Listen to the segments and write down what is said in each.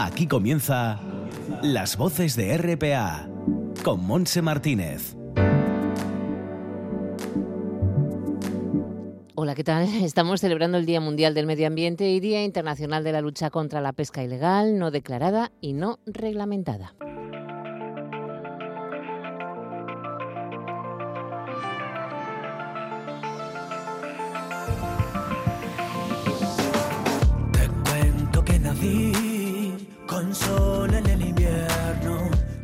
Aquí comienza Las voces de RPA con Monse Martínez. Hola, ¿qué tal? Estamos celebrando el Día Mundial del Medio Ambiente y Día Internacional de la Lucha contra la Pesca Ilegal, no declarada y no reglamentada.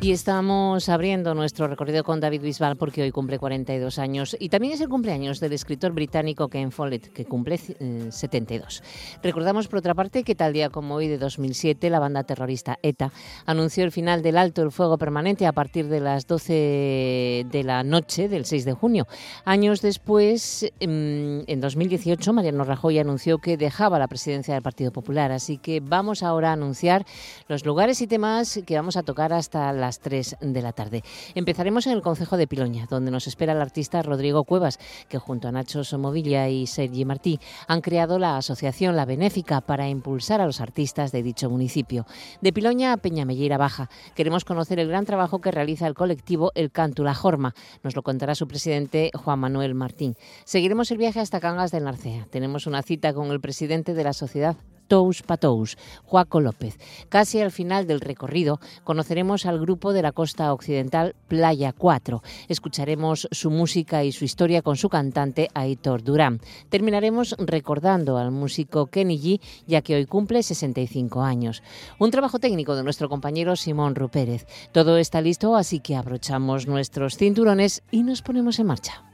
Y estamos abriendo nuestro recorrido con David Bisbal porque hoy cumple 42 años y también es el cumpleaños del escritor británico Ken Follett, que cumple eh, 72. Recordamos, por otra parte, que tal día como hoy de 2007, la banda terrorista ETA anunció el final del alto el fuego permanente a partir de las 12 de la noche del 6 de junio. Años después, em, en 2018, Mariano Rajoy anunció que dejaba la presidencia del Partido Popular. Así que vamos ahora a anunciar los lugares y temas que vamos a tocar hasta las 3 de la tarde. Empezaremos en el Concejo de Piloña, donde nos espera el artista Rodrigo Cuevas, que junto a Nacho Somovilla y Sergi Martí han creado la asociación La Benéfica para impulsar a los artistas de dicho municipio. De Piloña a Peñamellera Baja, queremos conocer el gran trabajo que realiza el colectivo El Canto La Jorma. Nos lo contará su presidente Juan Manuel Martín. Seguiremos el viaje hasta Cangas del Narcea. Tenemos una cita con el presidente de la sociedad Tous Patous, Joaco López. Casi al final del recorrido conoceremos al grupo de la costa occidental Playa 4. Escucharemos su música y su historia con su cantante Aitor Durán. Terminaremos recordando al músico Kenny G, ya que hoy cumple 65 años. Un trabajo técnico de nuestro compañero Simón Rupérez. Todo está listo, así que abrochamos nuestros cinturones y nos ponemos en marcha.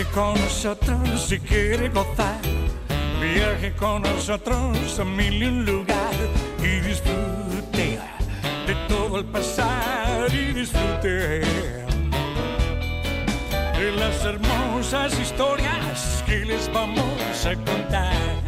Viaje con nosotros si quiere gozar. Viaje con nosotros a mil y un lugar y disfrute de todo el pasar y disfrute de las hermosas historias que les vamos a contar.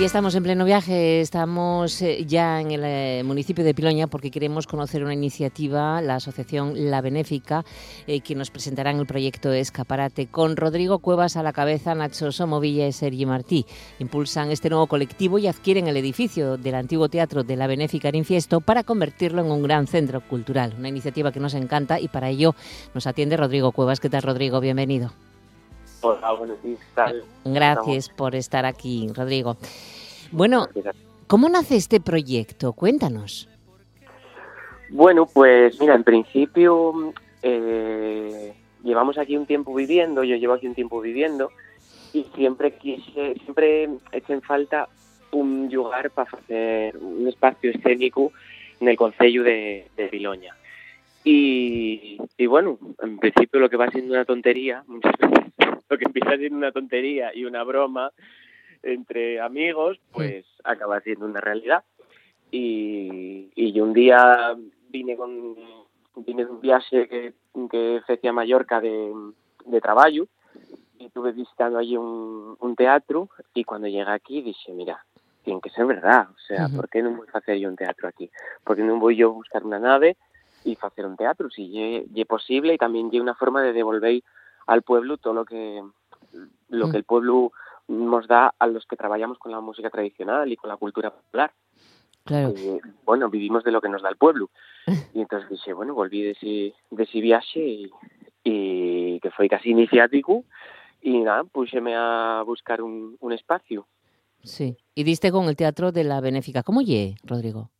Y estamos en pleno viaje, estamos eh, ya en el eh, municipio de Piloña porque queremos conocer una iniciativa, la asociación La Benéfica, eh, que nos presentará en el proyecto Escaparate con Rodrigo Cuevas a la cabeza, Nacho Somovilla y Sergi Martí. Impulsan este nuevo colectivo y adquieren el edificio del antiguo teatro de La Benéfica en Infiesto para convertirlo en un gran centro cultural. Una iniciativa que nos encanta y para ello nos atiende Rodrigo Cuevas. ¿Qué tal, Rodrigo? Bienvenido. Hola, buenos días. ¿qué tal? Gracias por estar aquí, Rodrigo. Bueno. ¿cómo nace este proyecto? Cuéntanos. Bueno, pues mira, en principio eh, llevamos aquí un tiempo viviendo, yo llevo aquí un tiempo viviendo y siempre quise, siempre eché en falta un lugar para hacer un espacio escénico en el Concello de, de. Y, y bueno, en principio lo que va siendo una tontería, muchas veces lo que empieza siendo una tontería y una broma entre amigos, pues acaba siendo una realidad. Y, y yo un día vine con vine de un viaje que, que fui a Mallorca de, de trabajo y estuve visitando allí un, un teatro y cuando llegué aquí dije, mira, tiene que ser verdad, o sea. ¿por qué no voy a hacer yo un teatro aquí? ¿Por qué no voy yo a buscar una nave y hacer un teatro? Si lle posible y también lle una forma de devolver al pueblo todo lo que lo Mm. que el pueblo nos da a los que trabajamos con la música tradicional y con la cultura popular. Claro. Eh, bueno, vivimos de lo que nos da el pueblo. Y entonces dije, bueno, volví de ese, de ese viaje y, y que fue casi iniciático y nada, puseme a buscar un, un espacio. Sí. Y diste con el teatro de la Benéfica. ¿Cómo lle, Rodrigo?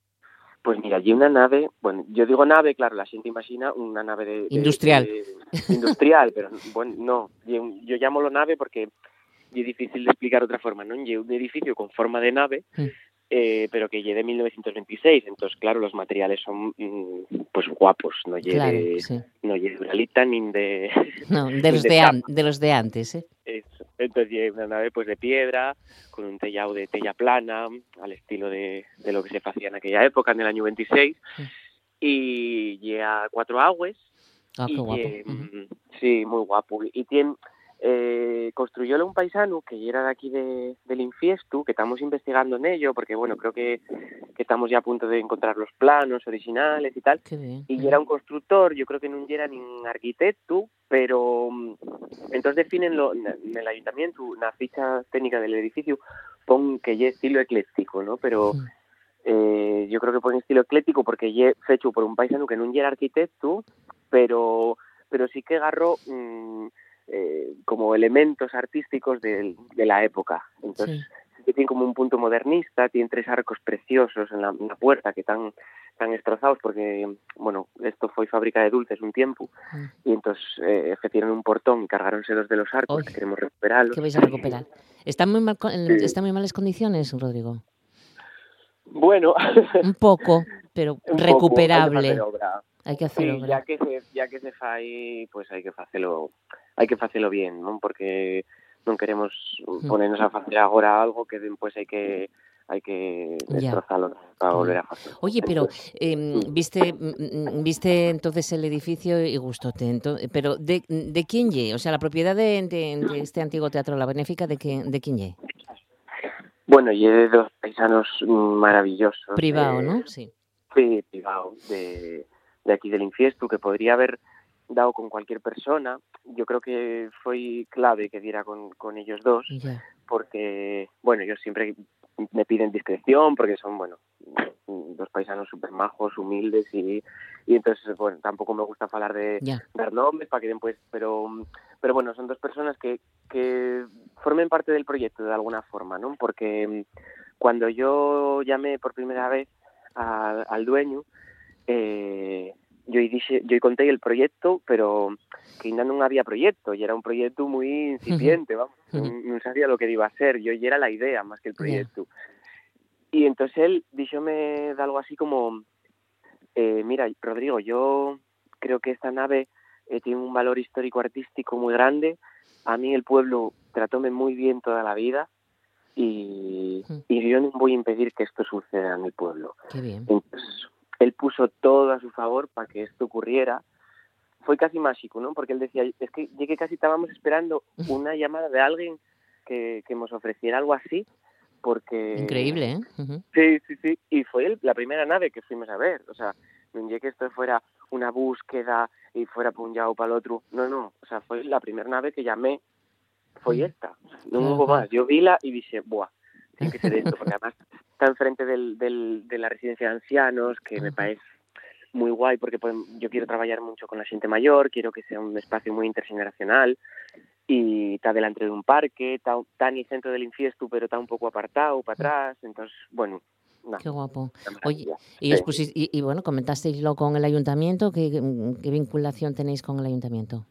Pues mira, allí una nave, bueno, yo digo nave, claro, la gente imagina una nave de... de- Industrial. de- industrial, pero bueno, no, yo, yo llamo lo nave porque es difícil de explicar de otra forma, ¿no? Lle un edificio con forma de nave, Mm. eh, pero que llegue de 1926, entonces claro, los materiales son mm, pues guapos, no llegue Claro, sí. no Uralita ni de... No, de los de de, an- de los de antes, ¿eh? Eso. Entonces llegue una nave pues de piedra, con un tellado de tella plana, al estilo de, de lo que se hacía en aquella época, en el año 26. Mm. y llega a Cuatro Aguas. Ah, qué y guapo. que, mm, Sí, muy guapo. Y tiene, eh, construyólo un paisano que era de aquí de, del Infiestu, que estamos investigando en ello, porque bueno, creo que, que estamos ya a punto de encontrar los planos originales y tal. Qué bien. Y era un constructor, yo creo que no era ni un arquitecto, pero mm, entonces definen lo, en el ayuntamiento, una ficha técnica del edificio, pon que es estilo ecléctico, ¿no? Pero Mm. Eh, yo creo que pone estilo ecléctico porque fecho por un paisano que non era arquitecto, pero pero sí que agarró mm, eh, como elementos artísticos del- de, la época. Entonces, sí que tiene como un punto modernista, tiene tres arcos preciosos en la, en la puerta que están tan destrozados porque, bueno, esto fue fábrica de dulces un tiempo Mm. y entonces eh, un portón y cargaronse dos de los arcos, Uy. que queremos recuperarlos. ¿Qué vais a recuperar? ¿Están muy, mal, con- Sí. ¿Están muy malas condiciones, Rodrigo? Bueno, Un poco, pero un recuperable. que obra. Hay que hacer Sí, obra. ya que se ya que se fai, pues hai que facelo, hai que facelo bien, non? Porque non queremos ponernos a facer agora algo que despois hai que hai que Ya. destrozalo para volver a facer. Oye, pero em, viste viste entonces el edificio y gustóte, ento- pero de, de quién ye? O sea, la propiedad de, de- de este antiguo teatro La Benéfica de quién de quién ye? Bueno, y de dos paisanos maravillosos. Privado, eh, ¿no? Sí. Sí, privado, de, de aquí del Infiestu, que podría haber dado con cualquier persona. Yo creo que fue clave que diera con, con ellos dos, porque, bueno, ellos siempre me piden discreción, porque son, bueno, dos paisanos súper majos, humildes, y, y entonces, bueno, tampoco me gusta hablar de Ya. dar nombres para que después, pero, pero bueno, son dos personas que, que formen parte del proyecto de alguna forma, ¿no? Porque mm, cuando yo llamé por primera vez a- al dueño, eh, yo dije, yo conté el proyecto, pero que ainda non había proyecto, y era un proyecto muy incipiente, vamos, non sabía lo que iba a ser, yo ya era la idea más que el proyecto. Y entonces él díxome de algo así como, eh, mira, Rodrigo, yo creo que esta nave eh, tiene un valor histórico-artístico muy grande. A mí el pueblo tratóme muy bien toda la vida y, Mm. y yo no voy a impedir que esto suceda en mi pueblo. Qué bien. Entonces, él puso todo a su favor para que esto ocurriera. Fue casi mágico, ¿no? Porque él decía, es que llegué casi estábamos esperando una llamada de alguien que, que nos ofreciera algo así, porque... Increíble, ¿eh? Ujú. Sí, sí, sí. Y fue el- la primera nave que fuimos a ver. O sea, llegué que esto fuera una búsqueda y fuera para un lado o para el otro. No, no. O sea, fue la primera nave que llamé. Fue Mm. esta. No hubo más. Yo vila y dije, buah, tiene que ser esto. Porque además está enfrente del, del, de la residencia de ancianos, que me parece muy guay porque podem- yo quiero trabajar mucho con la gente mayor, quiero que sea un espacio muy intergeneracional y está delante de un parque, está, está en el centro del infiesto, pero está un poco apartado para atrás, entonces, bueno, no, Qué guapo. Oye, y, Sí. después, y, y bueno, comentasteislo con el ayuntamiento. ¿Qué, ¿Qué vinculación tenéis con el ayuntamiento?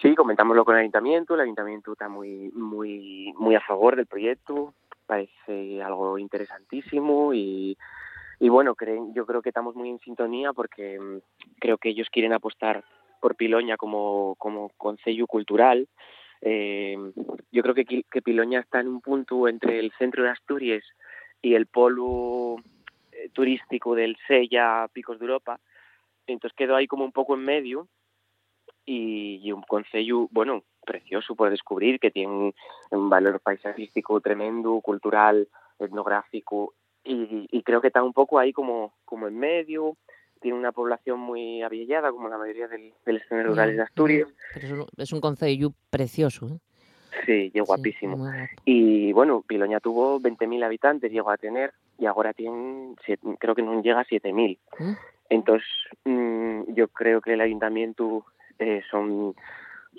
Sí, comentámoslo con el ayuntamiento, el ayuntamiento está muy, muy, muy a favor del proyecto, parece algo interesantísimo y, y bueno, creen, yo creo que estamos muy en sintonía porque mm, creo que ellos quieren apostar por Piloña como, como concello cultural. Eh, yo creo que, que Piloña está en un punto entre el centro de Asturias y el polo eh, turístico del Sella, Picos de Europa. Entonces quedó ahí como un poco en medio y, y un concello, bueno, precioso por descubrir, que tiene un, un valor paisajístico tremendo, cultural, etnográfico, y, y creo que está un poco ahí como, como en medio, tiene una población muy avillada, como la mayoría del, del escenario rurales de Asturias, Pero es un, es un concello precioso. ¿eh? Sí, Sí, guapísimo. Y bueno, Piloña tuvo 20.000 habitantes, llegó a tener, y ahora tiene, siete- creo que no llega a 7.000. ¿Mm? Entonces, mm, yo creo que el ayuntamiento eh, son,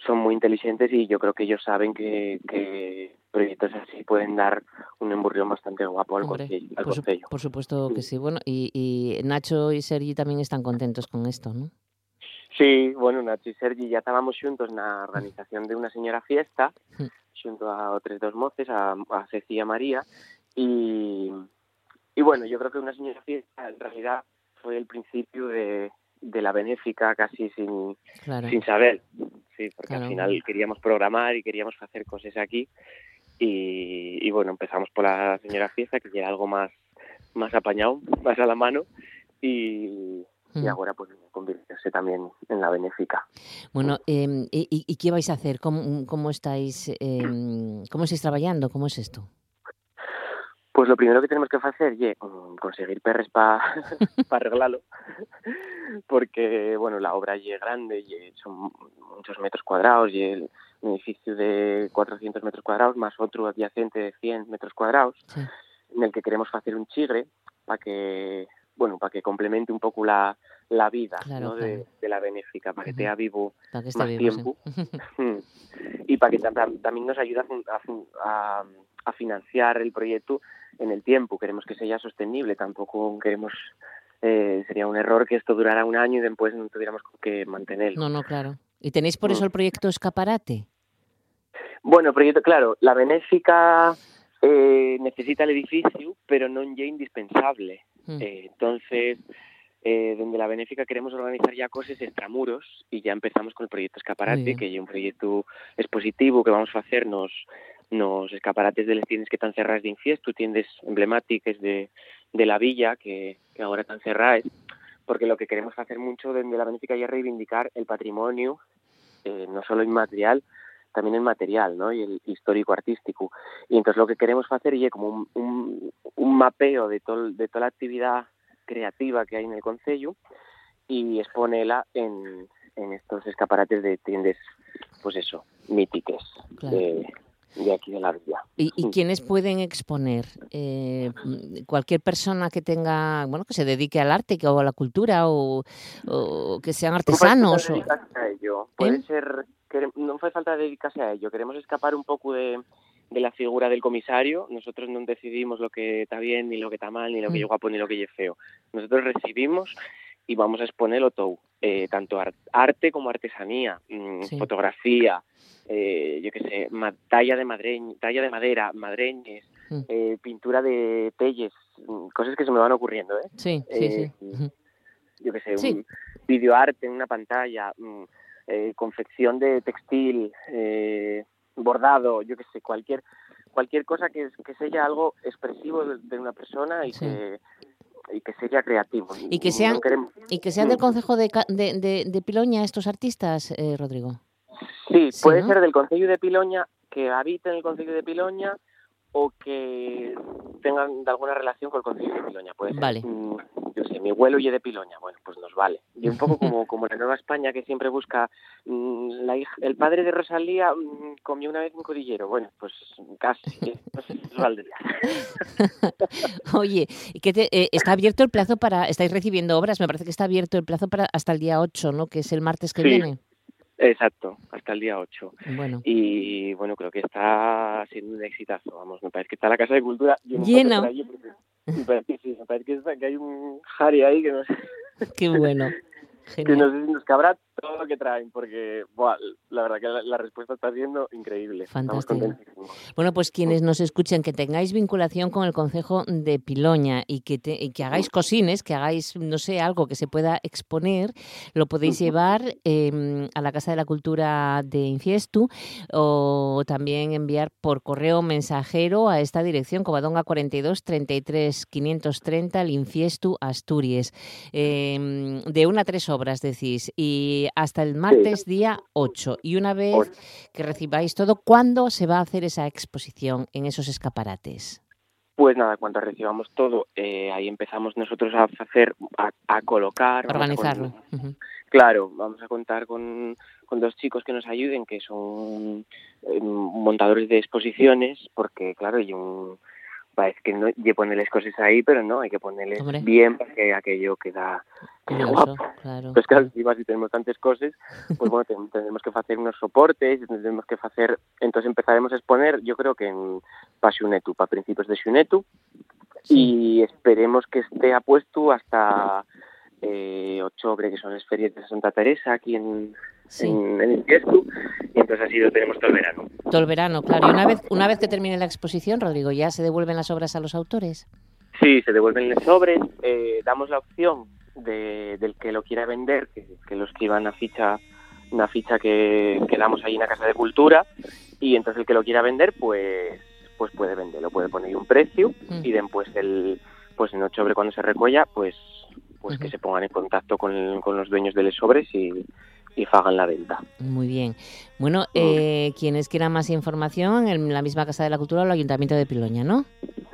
son muy inteligentes y yo creo que ellos saben que, que proyectos así pueden dar un emburrión bastante guapo al Hombre, concello. Al por, su- por supuesto que sí. Bueno, y, y Nacho y Sergi también están contentos con esto, ¿no? Sí, bueno, Nacho y Sergi ya estábamos juntos na organización de una señora fiesta, junto a otros dos moces, a, a Ceci y a María, y, y bueno, yo creo que una señora fiesta en realidad fue el principio de, de la benéfica casi sin, Claro. sin saber, sí, porque Claro. al final queríamos programar y queríamos hacer cosas aquí y, y bueno, empezamos por la señora fiesta, que era algo más, más apañado, más a la mano y, y Mm. agora pues convertirse tamén en la benéfica. Bueno, eh, e que vais a hacer? Como, como estáis eh, como estáis traballando? Como es isto? Pues lo primero que tenemos que facer é mm, conseguir perres para pa arreglalo, porque, bueno, la obra lle grande, lle son muchos metros cuadrados, lle el- edificio de 400 metros cuadrados, más otro adyacente de 100 metros cuadrados, Sí. en el que queremos facer un chigre para que, bueno, para que complemente un pouco la, la vida Claro, ¿no? de, claro. de la benéfica, para que tea vivo Para que esté más vivo, tiempo. sí. Y para que tam- también nos ayude a, a financiar el proyecto en el tiempo. Queremos que sea sostenible, tampoco queremos, eh, sería un error que esto durara un año y después no tuviéramos que mantenerlo. No, no, claro. ¿Y tenéis por Mm. eso el proyecto Escaparate? Bueno, proyecto, claro, la benéfica eh, necesita el edificio, pero non é indispensable. Mm. Eh, entonces, eh, desde la benéfica queremos organizar ya cosas extramuros y ya empezamos con el proyecto Escaparate, que es un proyecto expositivo que vamos a hacer nos, nos escaparates de las tiendas que están cerradas de infiesto, tiendas emblemáticas de, de la villa que, que ahora están cerradas, porque lo que queremos hacer mucho desde la benéfica ya es reivindicar el patrimonio, eh, no solo inmaterial, también el material, ¿no? Y el histórico-artístico. Y entonces lo que queremos hacer es como un, un, un mapeo de, todo, de toda la actividad creativa que hay en el Concello y exponerla en, en estos escaparates de tiendas, pues eso, míticas Claro. de, de aquí de la villa. ¿Y, y quiénes pueden exponer? Eh, cualquier persona que tenga, bueno, que se dedique al arte o a la cultura o, o que sean No artesanos. o- ello. Puede ¿Eh? ser, non fai falta dedicarse a ello. Queremos escapar un pouco de, de la figura del comisario. Nosotros non decidimos lo que está bien, ni lo que está mal, ni lo que Mm. lle guapo, ni lo que lle feo. Nosotros recibimos y vamos a exponerlo todo. Eh, tanto ar- arte como artesanía, mm, Sí. fotografía, eh, yo qué sé, ma- talla de madreñ, talla de madera, madreñes, Mm. eh, pintura de telles, mm, cosas que se me van ocurriendo, ¿eh? Sí, sí, sí. Eh, yo qué sé, Sí. un videoarte en una pantalla, mm, eh, confección de textil, eh, bordado, yo qué sé, cualquier cualquier cosa que, que sea algo expresivo de, de una persona y Sí. que y que sea creativo. Y que No sean- queremos- Y que sean del Mm. Concejo de, de, de- de Piloña estos artistas, eh, Rodrigo. Sí, Sí, puede ¿no? ser del Concello de Piloña, que habite en el Concello de Piloña o que tengan de alguna relación con el Concello de Piloña. Puede ser, Vale. mm, yo sé, mi abuelo y de Piloña, bueno, pues nos vale. Y un poco como, como la Nueva España que siempre busca mm, la hija- el padre de Rosalía mm, comió una vez un codillero. Bueno, pues casi, ¿eh? no sé si os valdría. Oye, ¿y qué te- eh, está abierto el plazo para, estáis recibiendo obras, me parece que está abierto el plazo para hasta el día 8, ¿no? Que es el martes que Sí. viene. Exacto, hasta el día 8. Bueno, Y bueno, creo que está siendo un exitazo. Vamos, me parece que está la Casa de Cultura yo no me parece sí, me parece que, está- que hay un Harry ahí que no sé, qué bueno. que no sé si nos cabrá todo lo que traen, porque buah, la verdad que la, la respuesta está siendo increíble. Fantástico. Bueno, pues quienes nos escuchen, que tengáis vinculación con el Concejo de Piloña y que, te- y que hagáis cosines, que hagáis, no sé, algo que se pueda exponer, lo podéis llevar eh, a la Casa de la Cultura de Infiestu o también enviar por correo mensajero a esta dirección, Covadonga 42 33 530, el Infiestu, Asturias. Eh, de una a tres obras, decís, y hasta el martes día 8. Y una vez que recibáis todo, ¿cuándo se va a hacer esa exposición en esos escaparates? Pues nada, cuando recibamos todo, eh, ahí empezamos nosotros a hacer, a, a colocar, vamos a Organizarlo. Claro, vamos a contar con, con dos chicos que nos ayuden, que son eh, montadores de exposiciones, porque claro, y un, parece que no hay que ponerles cosas ahí, pero no, hay que ponerles Hombre. bien para que aquello queda, Curioso, guapo. claro. Entonces, claro, encima si tenemos tantas cosas, pues bueno, ten- tendremos que hacer unos soportes, tendremos que hacer, entonces empezaremos a exponer, yo creo que en para Xunetu, para principios de Xunetu, y esperemos que esté apuesto hasta eh, octubre, que son las ferias de Santa Teresa aquí en, Sí, en, en el y entonces así lo tenemos todo el verano. todo el verano, claro. Y una vez, una vez que termine la exposición, Rodrigo, ¿ya se devuelven las obras a los autores? Sí, se devuelven los sobres, eh, damos la opción de, del que lo quiera vender, que, que lo escriba en la ficha, una ficha que, que damos ahí en la Casa de Cultura, y entonces el que lo quiera vender, pues pues puede venderlo, puede poner un precio, Mm. y después el pues en octubre cuando se recuella, pues pues que se pongan en contacto con, con los dueños de los sobres y, y hagan la venta. Muy bien. Bueno, eh, quienes quieran más información, en la misma Casa de la Cultura o el Ayuntamiento de Piloña, ¿no?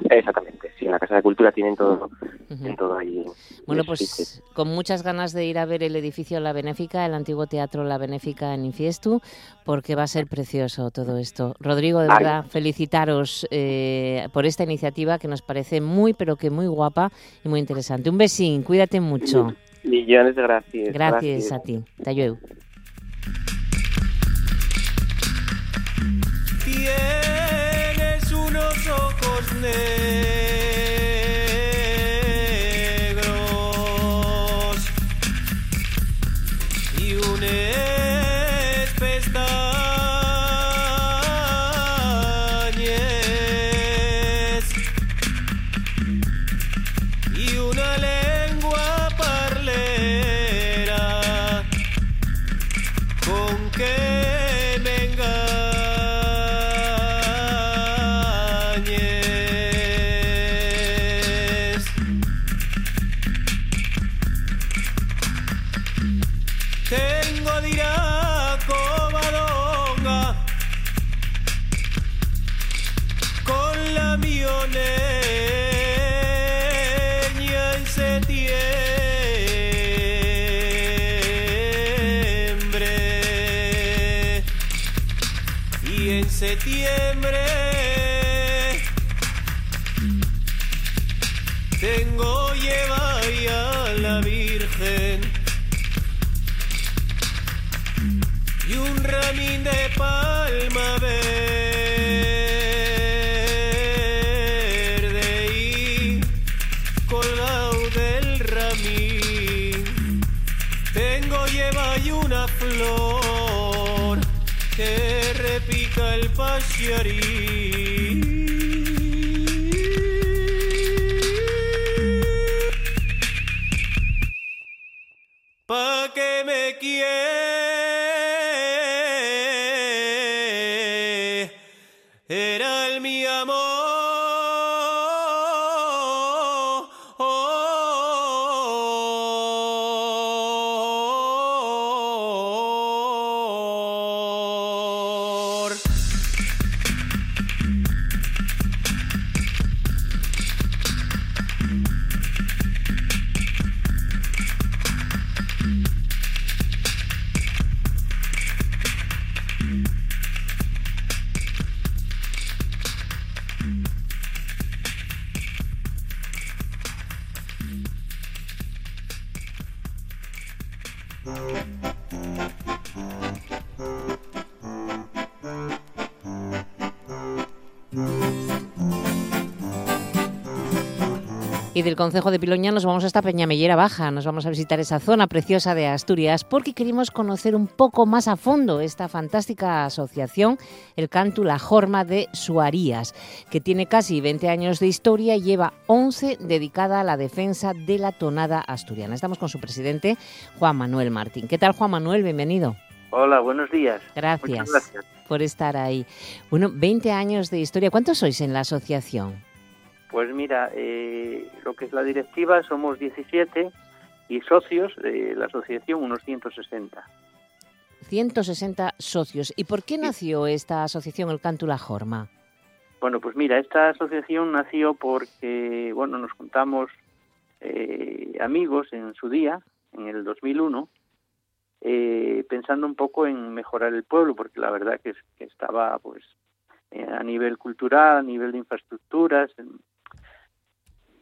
Exactamente, sí, en la Casa de Cultura tienen todo, tienen todo ahí. Bueno, pues con muchas ganas de ir a ver el edificio La Benéfica, el antiguo teatro La Benéfica en Infiestu, porque va a ser precioso todo esto. Rodrigo, de Ay. verdad, felicitaros eh, por esta iniciativa que nos parece muy, pero que muy guapa y muy interesante. Un besín, cuídate mucho. Millones de gracias. Gracias a ti. Te ayudo. Tienes unos ojos negros dirty. Y del Concejo de Piloña nos vamos hasta Peñamellera Baja, nos vamos a visitar esa zona preciosa de Asturias porque queremos conocer un poco más a fondo esta fantástica asociación, el Cantu La Jorma de Suarías, que tiene casi 20 años de historia y lleva 11 dedicada a la defensa de la tonada asturiana. Estamos con su presidente, Juan Manuel Martín. ¿Qué tal, Juan Manuel? Bienvenido. Hola, buenos días. Gracias, gracias. por estar ahí. Bueno, 20 años de historia. ¿Cuántos sois en la asociación? Pues mira, eh, lo que es la directiva somos 17 y socios de la asociación unos 160. 160 socios. ¿Y por qué nació esta asociación, el Cantu La Jorma? Bueno, pues mira, esta asociación nació porque, bueno, nos juntamos eh, amigos en su día, en el 2001, eh, pensando un poco en mejorar el pueblo, porque la verdad que, que estaba, pues, eh, a nivel cultural, a nivel de infraestructuras, en-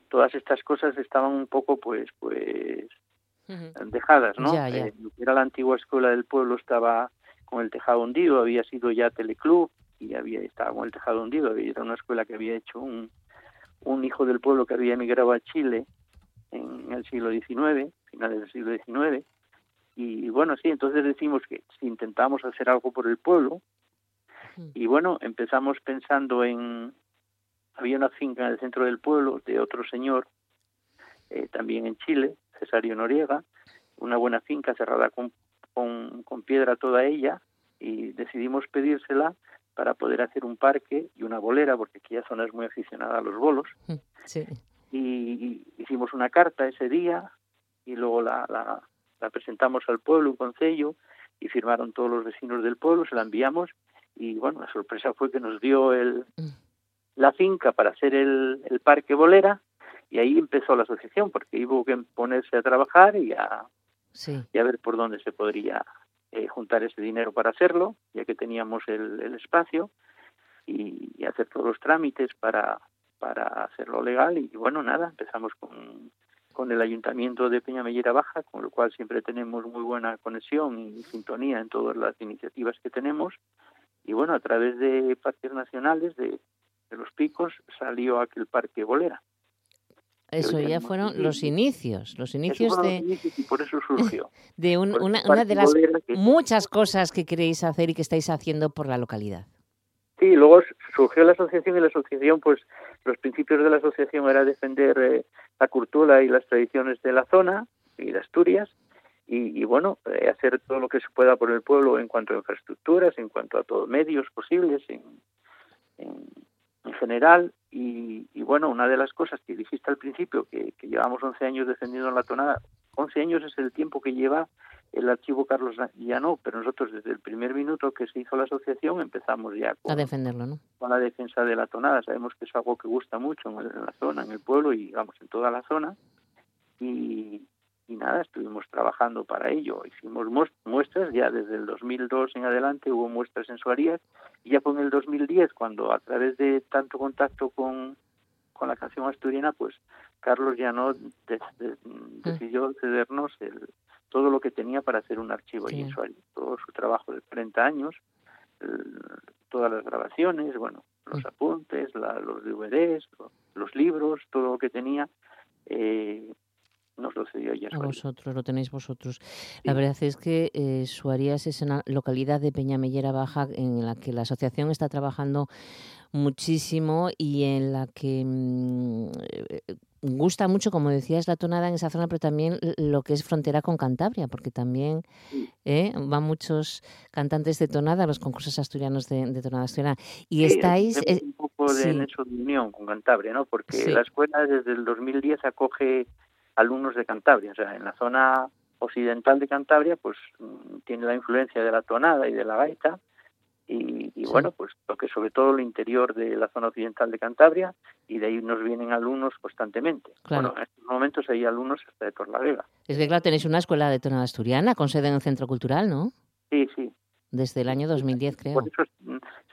todas estas cosas estaban un poco, pues, pues, dejadas, ¿no? Ya, ya. Eh, era la antigua escuela del pueblo estaba con el tejado hundido, había sido ya teleclub y había estaba con el tejado hundido, había era una escuela que había hecho un, un hijo del pueblo que había emigrado a Chile en el siglo XIX, finales del siglo XIX, y bueno, sí, entonces decimos que si intentamos hacer algo por el pueblo, y bueno, empezamos pensando en, había una finca en el centro del pueblo de otro señor, eh, también en Chile, Cesario Noriega, una buena finca cerrada con, con, con piedra toda ella, y decidimos pedírsela para poder hacer un parque y una bolera, porque aquella zona es muy aficionada a los bolos, Sí. y hicimos una carta ese día y luego la, la, la presentamos al pueblo, un concello, y firmaron todos los vecinos del pueblo, se la enviamos y bueno, la sorpresa fue que nos dio el, Mm. La finca para hacer el, el parque bolera y ahí empezó la asociación porque hubo que ponerse a trabajar y a, Sí. y a ver por dónde se podría eh, juntar ese dinero para hacerlo, ya que teníamos el, el espacio y, y hacer todos los trámites para, para hacerlo legal y bueno, nada, empezamos con, con el Ayuntamiento de Peñamellera Baja, con lo cual siempre tenemos muy buena conexión y sintonía en todas las iniciativas que tenemos y bueno, a través de parques nacionales de, de los picos salió aquel parque bolera. Eso ya fueron los inicios, los inicios los de, inicios y por eso surgió. de un- una, una de las que- muchas cosas que queréis hacer y que estáis haciendo por la localidad. Sí, luego surgió la asociación y la asociación, pues los principios de la asociación era defender eh, la cultura y las tradiciones de la zona y de Asturias y, y, bueno, eh, hacer todo lo que se pueda por el pueblo en cuanto a infraestructuras, en cuanto a todos medios posibles, en, en, en general. Y, y, bueno, una de las cosas que dijiste al principio, que, que llevamos 11 años defendiendo la tonada, 11 años es el tiempo que lleva el archivo Carlos Llano, pero nosotros desde el primer minuto que se hizo la asociación empezamos ya A con, defenderlo, ¿no? con la defensa de la tonada. Sabemos que es algo que gusta mucho en la zona, en el pueblo y vamos en toda la zona. Y, y nada, estuvimos trabajando para ello. Hicimos mues- muestras ya desde el 2002 en adelante, hubo muestras en Suarías y ya con el 2010, cuando a través de tanto contacto con, con la canción asturiana, pues Carlos ya no decidió cedernos el, todo lo que tenía para hacer un archivo Sí. Suárez. Todo su trabajo de 40 años, el- todas las grabaciones, bueno, los Mm. apuntes, la- los DVDs, lo- los libros, todo lo que tenía, eh, nos lo cedió ella. A vosotros, lo tenéis vosotros. La verdad es que eh, Suarías es una localidad de Peñamellera Baja en la que la asociación está trabajando muchísimo y en la que mm, eh, gusta mucho, como decías, la tonada en esa zona, pero también lo que es frontera con Cantabria, porque también eh, van muchos cantantes de tonada a los concursos asturianos de, de tonada asturiana. Y Sí, estáis... eh, un poco de sí. nexo de unión con Cantabria, ¿no? Porque Sí. la escuela desde el 2010 acoge alumnos de Cantabria, o sea, en la zona occidental de Cantabria, pues mm, tiene la influencia de la tonada y de la gaita, y, y Sí. bueno, pues lo que sobre todo el interior de la zona occidental de Cantabria, y de ahí nos vienen alumnos constantemente. Claro. Bueno, en estos momentos hay alumnos hasta de Torlavega. Es que, claro, tenéis una escuela de tonada asturiana con sede en el Centro Cultural, ¿no? Sí, sí. Desde el año 2010, creo. Por eso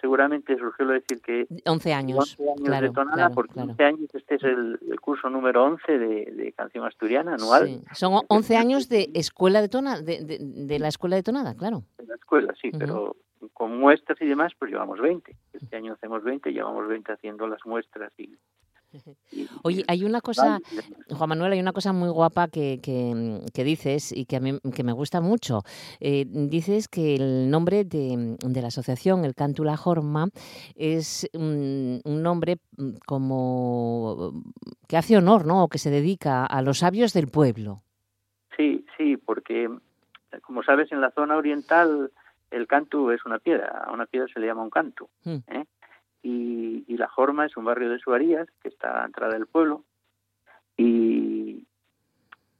seguramente surgió lo de decir que 11 años. 11 años claro, de tonada, claro, por claro. 15 años este es el, el curso número 11 de, de canción asturiana anual Sí. Son o- 11 años de escuela de tonada, de, de- de la escuela de tonada, claro. en la escuela, sí, Ujú. pero con muestras y demás, pues llevamos 20. Este año hacemos 20, llevamos 20 haciendo las muestras y... Oye, hay una cosa. Juan Manuel, hay una cosa muy guapa que, que, que dices y que a mí que me gusta mucho. Eh, dices que el nombre de, de la asociación, el Cántula Jorma, es un, un nombre mm, como que hace honor, ¿no? O que se dedica a los sabios del pueblo. Sí, sí, porque como sabes, en la zona oriental el cantu es una piedra, a una piedra se le llama un cantu. Mm. Y, y La Jorma es un barrio de Suarías que está a la entrada del pueblo. Y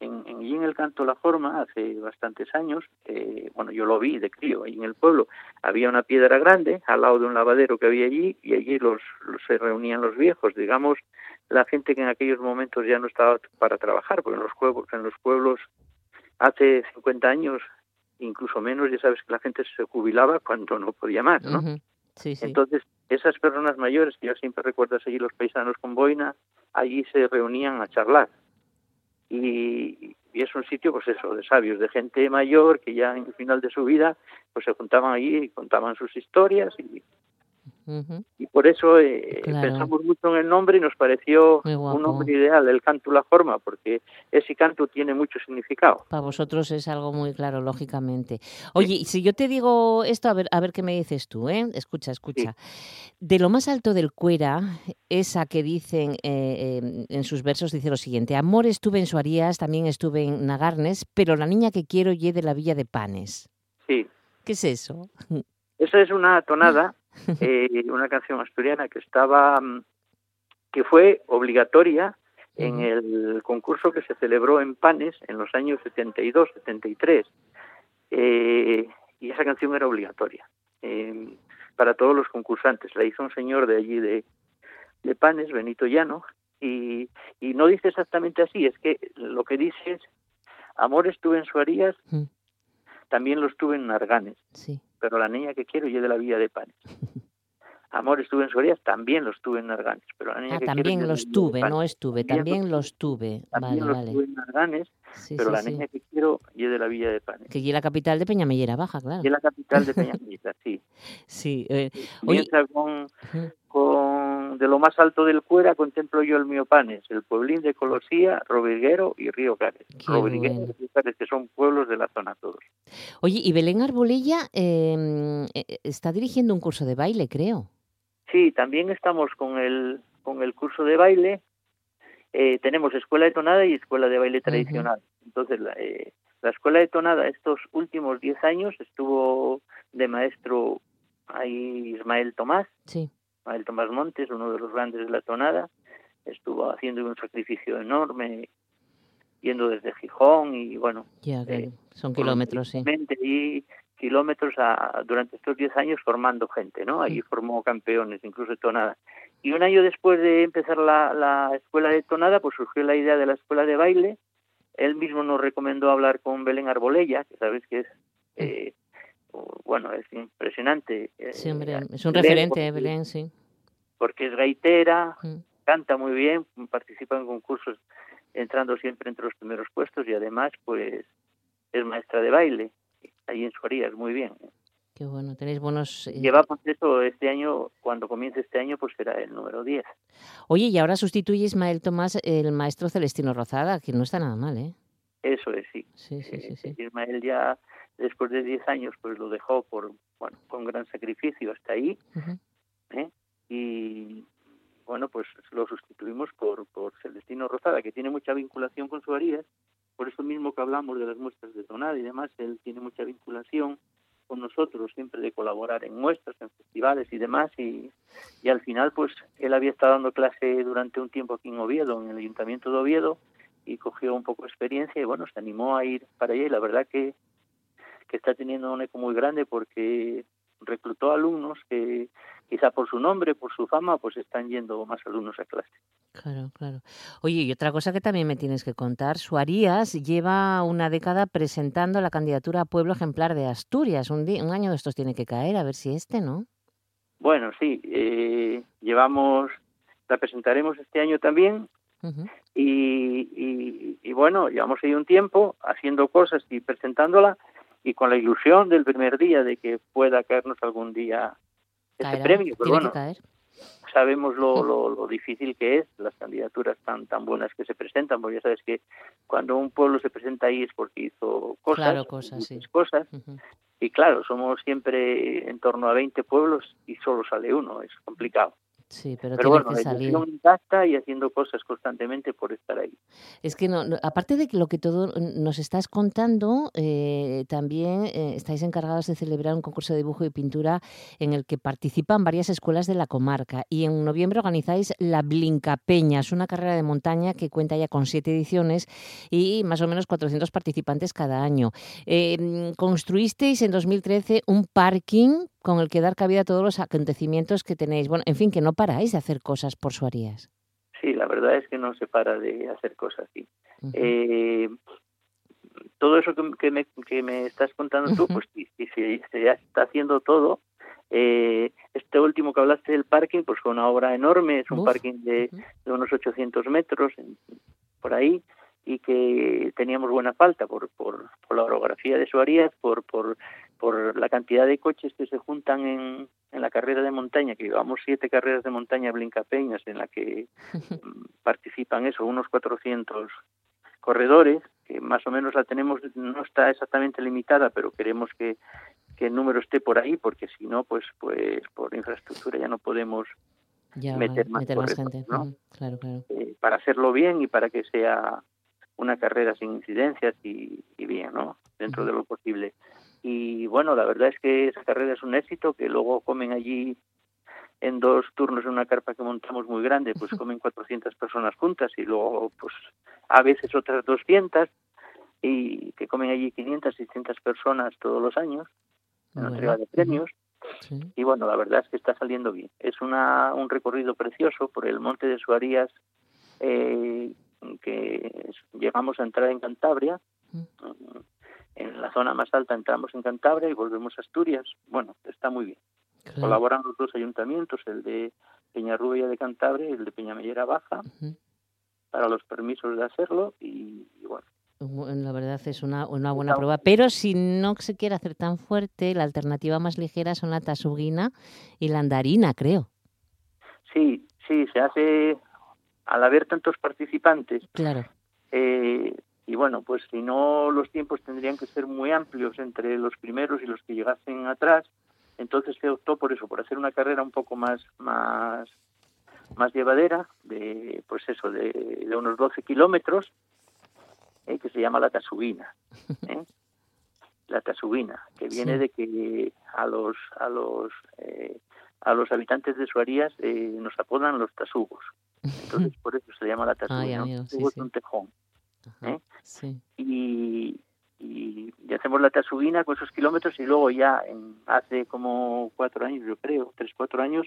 en, en, en el canto La Jorma, hace bastantes años, eh, bueno, yo lo vi de crío, ahí en el pueblo, había una piedra grande al lado de un lavadero que había allí y allí los, los se reunían los viejos, digamos, la gente que en aquellos momentos ya no estaba para trabajar, porque en los pueblos, en los pueblos hace 50 años, incluso menos, ya sabes que la gente se jubilaba cuando no podía más, ¿no? Entonces, esas personas mayores, que yo siempre recuerdo allí los paisanos con boina, allí se reunían a charlar. Y, y, es un sitio, pues eso, de sabios, de gente mayor que ya en el final de su vida, pues se juntaban allí y contaban sus historias y, Uh -huh. y por eso eh, Claro. pensamos mucho en el nombre y nos pareció un nombre ideal, el canto la forma, porque ese canto tiene mucho significado. Para vosotros es algo muy claro, lógicamente. Oye, si yo te digo esto, a ver, a ver qué me dices tú, ¿eh? Escucha, escucha. De lo más alto del cuera, esa que dicen eh, eh, en sus versos, dice lo siguiente: Amor estuve en Suarías, también estuve en Nagarnes, pero la niña que quiero ye de la villa de Panes. Sí, ¿Qué es eso? esa es una tonada, eh, una canción asturiana que estaba, mm, que fue obligatoria en el concurso que se celebró en Panes en los años 72, 73. Eh, y esa canción era obligatoria eh, para todos los concursantes. La hizo un señor de allí de, de Panes, Benito Llano, y, y no dice exactamente así, es que lo que dice es, amor estuve en Suarías, Mm. también lo estuve en Narganes, Sí. Pero la niña que quiero yo de la villa de Panes. Amor estuve en Suarías, también lo estuve en Narganes, pero la niña Ah, que quiero también la los tuve, no estuve, También también los los tuve. También Vale, lo vale. estuve en Narganes, Sí, pero sí, la sí. niña que quiero yo de la villa de Panes. Que allí la capital de Peñamellera Baja, claro. Y es la capital de Peñamellita, sí. Sí. eh, Comienza con, con de lo más alto del Cuera contemplo yo el mío Panes, el pueblín de Colosía, Robriguero y Río Cares. Qué bueno. y Río Cares, que son pueblos de la zona todos. Oye, y Belén Arbolella eh, eh, está dirigiendo un curso de baile, creo. Sí, también estamos con el con el curso de baile. Eh, tenemos escuela de tonada y escuela de baile tradicional. Entonces, la, eh, la escuela de tonada estos últimos 10 años estuvo de maestro ahí Ismael Tomás, Sí. Ismael Tomás Montes, uno de los grandes de la tonada. Estuvo haciendo un sacrificio enorme, yendo desde Gijón y bueno, Ya, que Eh, son kilómetros, sí. y kilómetros a- durante estos 10 años formando gente, ¿no? Ahí Sí. formó campeones, incluso de tonada. Y un año después de empezar la, la escuela de tonada, pues surgió la idea de la escuela de baile. Él mismo nos recomendó hablar con Belén Arbolella, que sabes que es, eh, bueno, es impresionante. eh, Sí, hombre, es un referente, eh, Belén, sí. Porque es gaitera, Mm. canta muy bien, participa en concursos entrando siempre entre los primeros puestos y además pues es maestra de baile ahí en Suarías, muy bien. Qué bueno, tenéis buenos... eh, Lleva pues eso este año, cuando comience este año pues será el número 10. Oye, y ahora sustituye Ismael Tomás el maestro Celestino Rozada, que no está nada mal, ¿eh? Eso es, sí. Sí, sí, sí, sí. Eh, Ismael ya después de 10 años pues lo dejó por, bueno, con gran sacrificio hasta ahí. ¿eh? y bueno pues lo sustituimos por, por Celestino Rozada que tiene mucha vinculación con Suarías por eso mismo que hablamos de las muestras de tonada y demás él tiene mucha vinculación con nosotros siempre de colaborar en muestras en festivales y demás y, y al final pues él había estado dando clase durante un tiempo aquí en Oviedo en el ayuntamiento de Oviedo y cogió un poco de experiencia y bueno se animó a ir para allá y la verdad que que está teniendo un eco muy grande porque reclutó alumnos que quizá por su nombre, por su fama, pues están yendo más alumnos a clase. Claro, claro. Oye, y otra cosa que también me tienes que contar, Suarías lleva una década presentando la candidatura a Pueblo Ejemplar de Asturias. Un, un año de estos tiene que caer, a ver si este, ¿no? Bueno, sí, eh, llevamos, la presentaremos este año también Y, y, y bueno, llevamos ahí un tiempo haciendo cosas y presentándola y con la ilusión del primer día de que pueda caernos algún día Caerá, premio. Pero bueno, sabemos lo, lo, lo difícil que es, las candidaturas tan tan buenas que se presentan, porque ya sabes que cuando un pueblo se presenta ahí es porque hizo cosas, Claro, cosas, sí. y claro, somos siempre en torno a 20 pueblos y solo sale uno, es complicado. Sí, pero, Pero tiene bueno, que salir. intacta y haciendo cosas constantemente por estar ahí. Es que no, aparte de que lo que todo nos estás contando, eh, también eh, estáis encargados de celebrar un concurso de dibujo y pintura en el que participan varias escuelas de la comarca. Y en noviembre organizáis la Blincapeñas, una carrera de montaña que cuenta ya con siete ediciones y más o menos 400 participantes cada año. Eh, construisteis en 2013 un parking con el que dar cabida a todos los acontecimientos que tenéis. Bueno, en fin, que no paráis de hacer cosas por Suarías. Sí, la verdad es que no se para de hacer cosas así. Ujú. Eh, todo eso que, que me, que me estás contando tú, pues sí, sí, sí, se ya está haciendo todo. Eh, este último que hablaste del parking, pues fue una obra enorme, es un Uf. parking de, unos 800 metros en- por ahí y que teníamos buena falta por, por, por la orografía de Suarías, por, por, por la cantidad de coches que se juntan en, en la carrera de montaña, que llevamos siete carreras de montaña blincapeñas en la que mm, participan eso, unos 400 corredores, que más o menos la tenemos, no está exactamente limitada, pero queremos que, que el número esté por ahí, porque si no, pues, pues por infraestructura ya no podemos Ya, meter más meter más gente. ¿no? Ujú, Claro, claro. eh, para hacerlo bien y para que sea una carrera sin incidencias y, y bien, ¿no? Dentro de lo posible. Y bueno, la verdad es que esa carrera es un éxito, que luego comen allí en dos turnos en una carpa que montamos muy grande, pues comen 400 personas juntas y luego pues a veces otras 200 y que comen allí 500, 600 personas todos los años en entrega de premios. Y bueno, la verdad es que está saliendo bien. Es una, un recorrido precioso por el monte de Suarías, eh, que llegamos a entrar en Cantabria. En la zona más alta entramos en Cantabria y volvemos a Asturias. Bueno, está muy bien. Colaboran los dos ayuntamientos, el de Peñarrubia de Cantabria y el de Peñamellera Baja, para los permisos de hacerlo y, bueno. La verdad es una, una buena prueba, pero si no se quiere hacer tan fuerte, la alternativa más ligera son la tasuguina y la andarina, creo. Sí, sí, se hace al haber tantos participantes. Claro. Eh, y bueno, pues si no, los tiempos tendrían que ser muy amplios entre los primeros y los que llegasen atrás entonces se optó por eso, por hacer una carrera un poco más, más, más llevadera, de, pues eso, de, unos 12 kilómetros, eh, que se llama la Tasubina. ¿eh? La Tasubina, que viene de que a los, a los, eh, a los habitantes de Suarías nos apodan los tasugos. Entonces por eso se llama la Tasubina. es un tejón. Y, y, hacemos la tasubina con esos kilómetros y luego ya en, hace como cuatro años, yo creo, tres, cuatro años,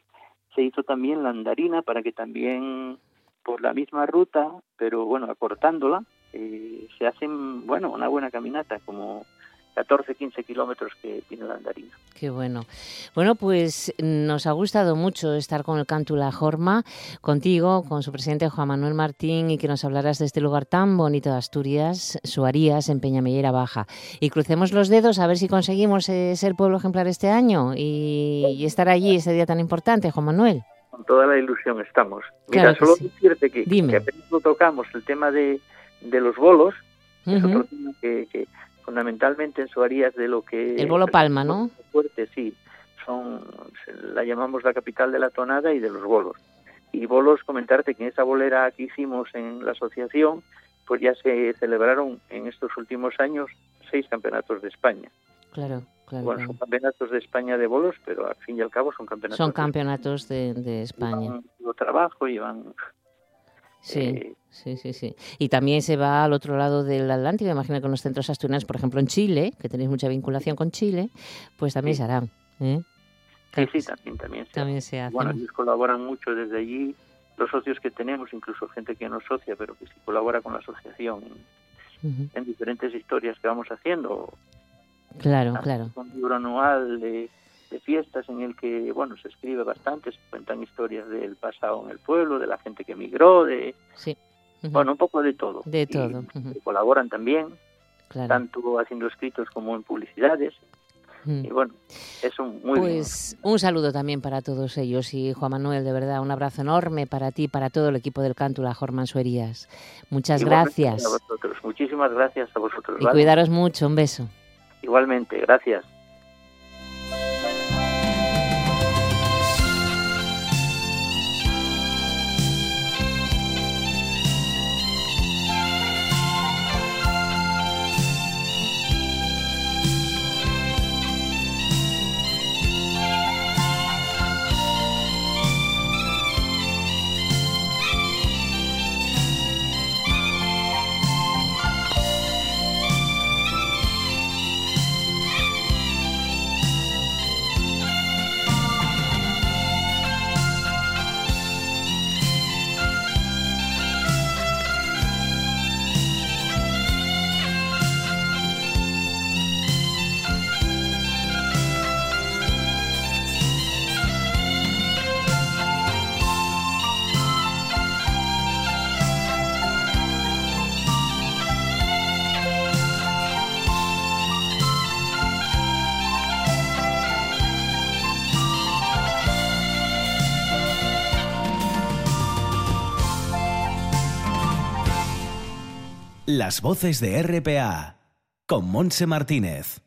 se hizo también la andarina para que también por la misma ruta, pero bueno, acortándola, eh, se hacen, bueno, una buena caminata, como 14, 15 kilómetros que tiene la andarina. Qué bueno. Bueno, pues nos ha gustado mucho estar con el Cántula Jorma, contigo, con su presidente Juan Manuel Martín, y que nos hablaras de este lugar tan bonito de Asturias, Suarías, en Peñamellera Baja. Y crucemos los dedos a ver si conseguimos eh, ser pueblo ejemplar este año y, estar allí ese día tan importante, Juan Manuel. Con toda la ilusión estamos. Mira, solo decirte que, que apenas tocamos el tema de, los bolos, es otro tema que fundamentalmente en Suarías de lo que... El bolo palma, ¿no? Fuerte, sí. Son, la llamamos la capital de la tonada y de los bolos. Y bolos, comentarte que en esa bolera que hicimos en la asociación, pues ya se celebraron en estos últimos años seis campeonatos de España. Claro, claro. Bueno, son campeonatos de España de bolos, pero al fin y al cabo son campeonatos. Son campeonatos de, de España. Llevan trabajo, llevan Sí, eh, sí, sí, sí. Y también se va al otro lado del Atlántico, imagino que en los centros asturianos, por ejemplo en Chile, que tenéis mucha vinculación con Chile, pues también se harán. ¿eh? Sí, sí, también, también se, también se hace. Bueno, ellos colaboran mucho desde allí, los socios que tenemos, incluso gente que no es socia, pero que sí colabora con la asociación en diferentes historias que vamos haciendo. Claro, claro. Un libro anual de de fiestas en el que bueno se escribe bastante, se cuentan historias del pasado en el pueblo, de la gente que emigró, de sí. bueno un poco de todo. De todo. Colaboran también, tanto haciendo escritos como en publicidades. Y bueno, es un muy Pues un saludo también para todos ellos y Juan Manuel, de verdad, un abrazo enorme para ti, para todo el equipo del Cántula Jorman Suerías. Muchas gracias. A vosotros. Muchísimas gracias a vosotros. Y cuidaros mucho, un beso. Igualmente, gracias. Las voces de RPA con Monse Martínez.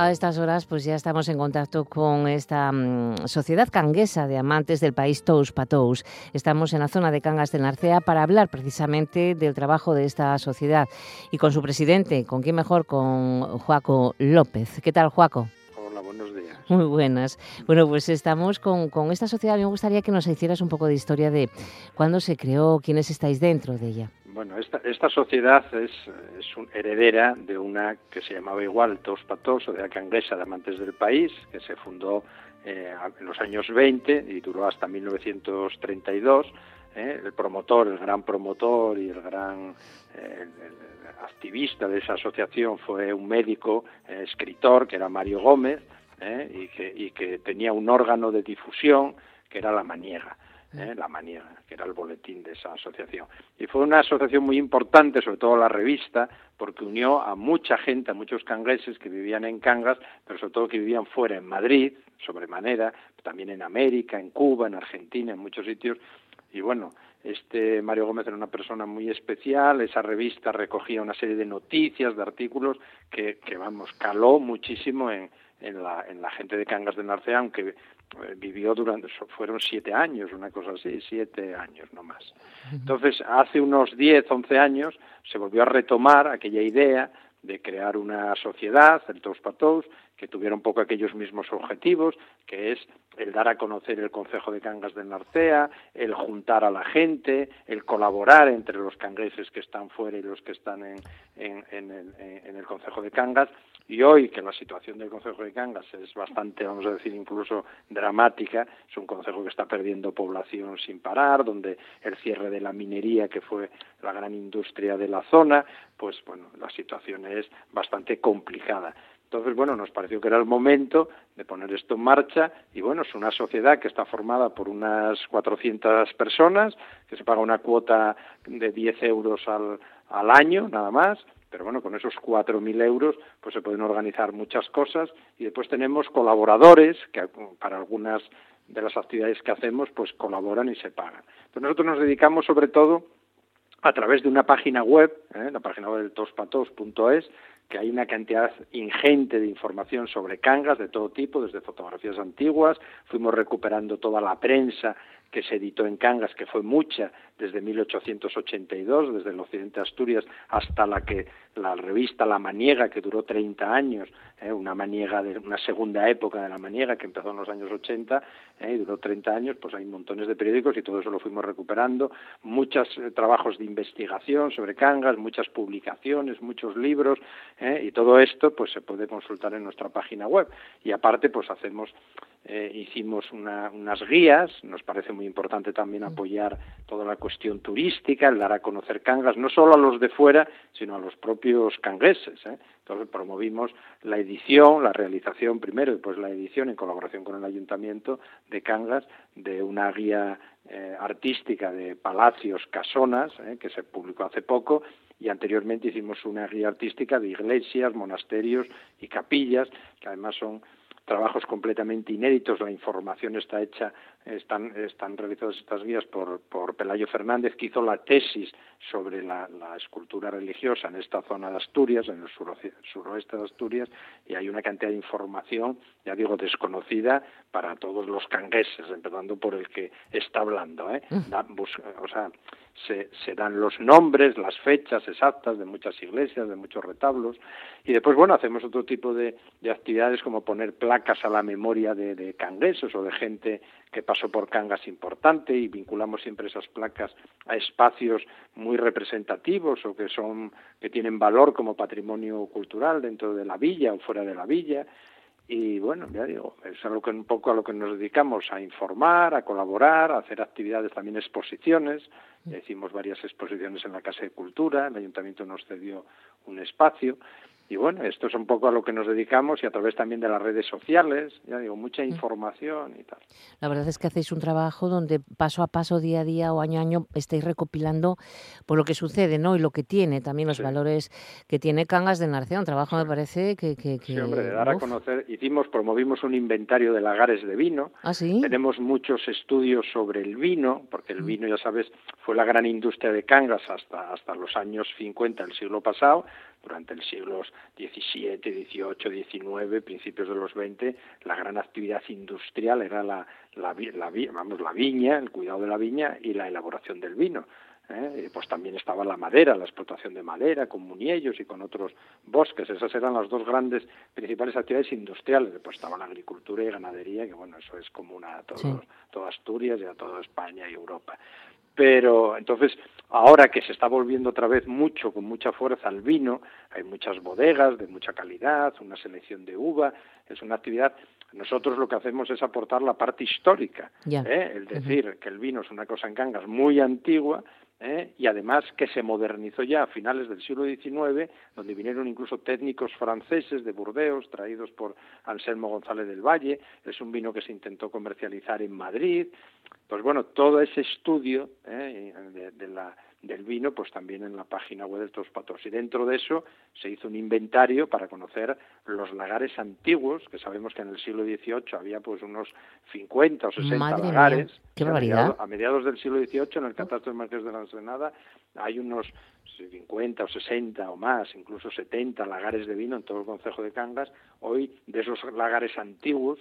A estas horas pues ya estamos en contacto con esta mm, sociedad canguesa de amantes del país Tous Patous. Estamos en la zona de Cangas de Narcea para hablar precisamente del trabajo de esta sociedad y con su presidente, ¿con quién mejor? Con Juaco López. ¿Qué tal, Juaco? Hola, buenos días. Muy buenas. Bueno, pues estamos con, con esta sociedad. Me gustaría que nos hicieras un poco de historia de cuándo se creó, quiénes estáis dentro de ella. Bueno, esta, esta sociedad es, un heredera de una que se llamaba igual Tos Patos, Sociedad Canguesa de Amantes del País, que se fundó eh, en los años 20 y duró hasta 1932. Eh, el promotor, el gran promotor y el gran eh, activista de esa asociación fue un médico, eh, escritor, que era Mario Gómez, y, que, y que tenía un órgano de difusión que era la Maniega. ¿Eh? la Maniega, que era el boletín de esa asociación. Y fue una asociación muy importante, sobre todo la revista, porque unió a mucha gente, a muchos cangueses que vivían en Cangas, pero sobre todo que vivían fuera, en Madrid, sobremanera, también en América, en Cuba, en Argentina, en muchos sitios. Y bueno, este Mario Gómez era una persona muy especial, esa revista recogía una serie de noticias, de artículos que, que vamos, caló muchísimo en, la, en la gente de Cangas de Narcea, aunque vivió durante, fueron siete años, una cosa así, siete años no más. Entonces, hace unos diez, once años, se volvió a retomar aquella idea de crear una sociedad, el Tous Patous, que tuviera un poco aquellos mismos objetivos, que es el dar a conocer el Consejo de Cangas de Narcea, el juntar a la gente, el colaborar entre los cangueses que están fuera y los que están en, el, en el Consejo de Cangas. Y hoy que la situación del Consejo de Cangas es bastante, vamos a decir, incluso dramática, es un consejo que está perdiendo población sin parar, donde el cierre de la minería, que fue la gran industria de la zona, pues bueno, la situación es bastante complicada. Entonces, bueno, nos pareció que era el momento de poner esto en marcha y bueno, es una sociedad que está formada por unas 400 personas, que se paga una cuota de 10 euros al, año, nada más, pero bueno, con esos 4.000 euros pues se pueden organizar muchas cosas y después tenemos colaboradores que para algunas de las actividades que hacemos pues colaboran y se pagan. Entonces nosotros nos dedicamos sobre todo a través de una página web, ¿eh? la página web del tospatos.es, que hay una cantidad ingente de información sobre cangas de todo tipo, desde fotografías antiguas, fuimos recuperando toda la prensa que se editó en Cangas, que fue mucha, desde 1882, desde el occidente de Asturias hasta la que la revista La Maniega, que duró 30 años, eh, una maniega de una segunda época de la maniega que empezó en los años 80 eh, y duró 30 años, pues hay montones de periódicos y todo eso lo fuimos recuperando, muchos eh, trabajos de investigación sobre Cangas, muchas publicaciones, muchos libros y todo esto pues se puede consultar en nuestra página web. Y aparte pues hacemos hicimos una, unas guías, nos parece muy importante también apoyar toda la cuestión turística, el dar a conocer Cangas, no solo a los de fuera, sino a los propios cangueses. ¿eh? Entonces promovimos la edición, la realización primero y después la edición en colaboración con el Ayuntamiento de Cangas de una guía eh, artística de palacios, casonas, eh, que se publicó hace poco, y anteriormente hicimos una guía artística de iglesias, monasterios y capillas, que además son trabajos completamente inéditos, la información está hecha, están, están realizadas estas guías por, por Pelayo Fernández, que hizo la tesis sobre la, la escultura religiosa en esta zona de Asturias, en el suroeste de Asturias, y hay una cantidad de información, ya digo, desconocida para todos los cangueses, empezando por el que está hablando. ¿eh? Da, bus, o sea, se, se, dan los nombres, las fechas exactas de muchas iglesias, de muchos retablos, y después, bueno, hacemos otro tipo de, de actividades como poner placas a la memoria de, de cangueses o de gente que pasó por Cangas importante y vinculamos siempre esas placas a espacios muy representativos o que son que tienen valor como patrimonio cultural dentro de la villa o fuera de la villa y bueno, ya digo, es algo que un poco a lo que nos dedicamos, a informar, a colaborar, a hacer actividades, también exposiciones. Hicimos varias exposiciones en la Casa de Cultura, el Ayuntamiento nos cedió un espacio. Y bueno, esto es un poco a lo que nos dedicamos y a través también de las redes sociales, ya digo, mucha información y tal. La verdad es que hacéis un trabajo donde paso a paso, día a día o año a año estáis recopilando por lo que sucede, ¿no? Y lo que tiene, también los sí. valores que tiene Cangas de Narcea. Un trabajo sí. me parece que... que, que sí, hombre, de dar uf. a conocer. Hicimos, promovimos un inventario de lagares de vino. ¿Ah, sí? Tenemos muchos estudios sobre el vino, porque el vino, ya sabes, fue la gran industria de Cangas hasta, hasta los años 50 del siglo pasado durante el siglos XVII, XVIII, XIX, principios de los XX, la gran actividad industrial era la, la, la, vamos, la viña, el cuidado de la viña y la elaboración del vino. ¿eh? pues también estaba la madera, la explotación de madera, con muñellos y con otros bosques. Esas eran las dos grandes principales actividades industriales. Después estaba la agricultura y ganadería, que bueno, eso es común a toda Asturias y a toda España y Europa. Pero entonces, ahora que se está volviendo otra vez mucho, con mucha fuerza el vino, hay muchas bodegas de mucha calidad, una selección de uva, es una actividad nosotros lo que hacemos es aportar la parte histórica, ¿eh? el decir que el vino es una cosa en Cangas muy antigua, ¿eh? y además que se modernizó ya a finales del siglo XIX, donde vinieron incluso técnicos franceses de Burdeos, traídos por Anselmo González del Valle, es un vino que se intentó comercializar en Madrid, pues bueno, todo ese estudio ¿eh? de la del vino, pues también en la página web de Todos Patos. Y dentro de eso se hizo un inventario para conocer los lagares antiguos, que sabemos que en el siglo XVIII había pues unos 50 o 60 lagares. qué barbaridad. A mediados, del siglo XVIII, en el catastro de Marqués de la Ensenada, hay unos 50 o 60 o más, incluso 70 lagares de vino en todo el concejo de Cangas. Hoy, de esos lagares antiguos,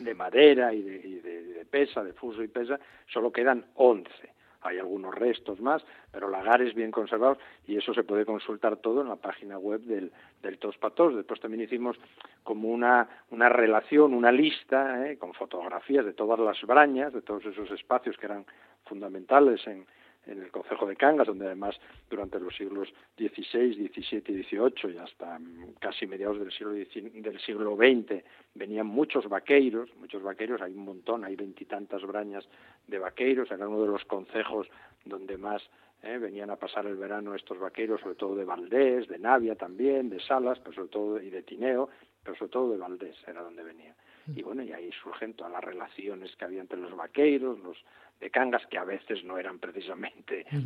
de madera y de, y de pesa, de fuso y pesa, solo quedan 11 hay algunos restos más, pero lagares bien conservados y eso se puede consultar todo en la página web del, del Tospatos. Después también hicimos como una, una relación, una lista eh, con fotografías de todas las brañas, de todos esos espacios que eran fundamentales en, en el Concejo de Cangas, donde además durante los siglos XVI, XVII y XVIII y hasta casi mediados del siglo, del siglo XX venían muchos vaqueiros, muchos vaqueiros, hay un montón, hay veintitantas brañas de vaqueiros, era uno de los concejos donde más eh, venían a pasar el verano estos vaqueiros, sobre todo de Valdés, de Navia también, de Salas, pero sobre todo y de Tineo, pero sobre todo de Valdés era donde venía. Y bueno, y ahí surgen todas las relaciones que había entre los vaqueiros, los de Cangas, que a veces no eran precisamente eh,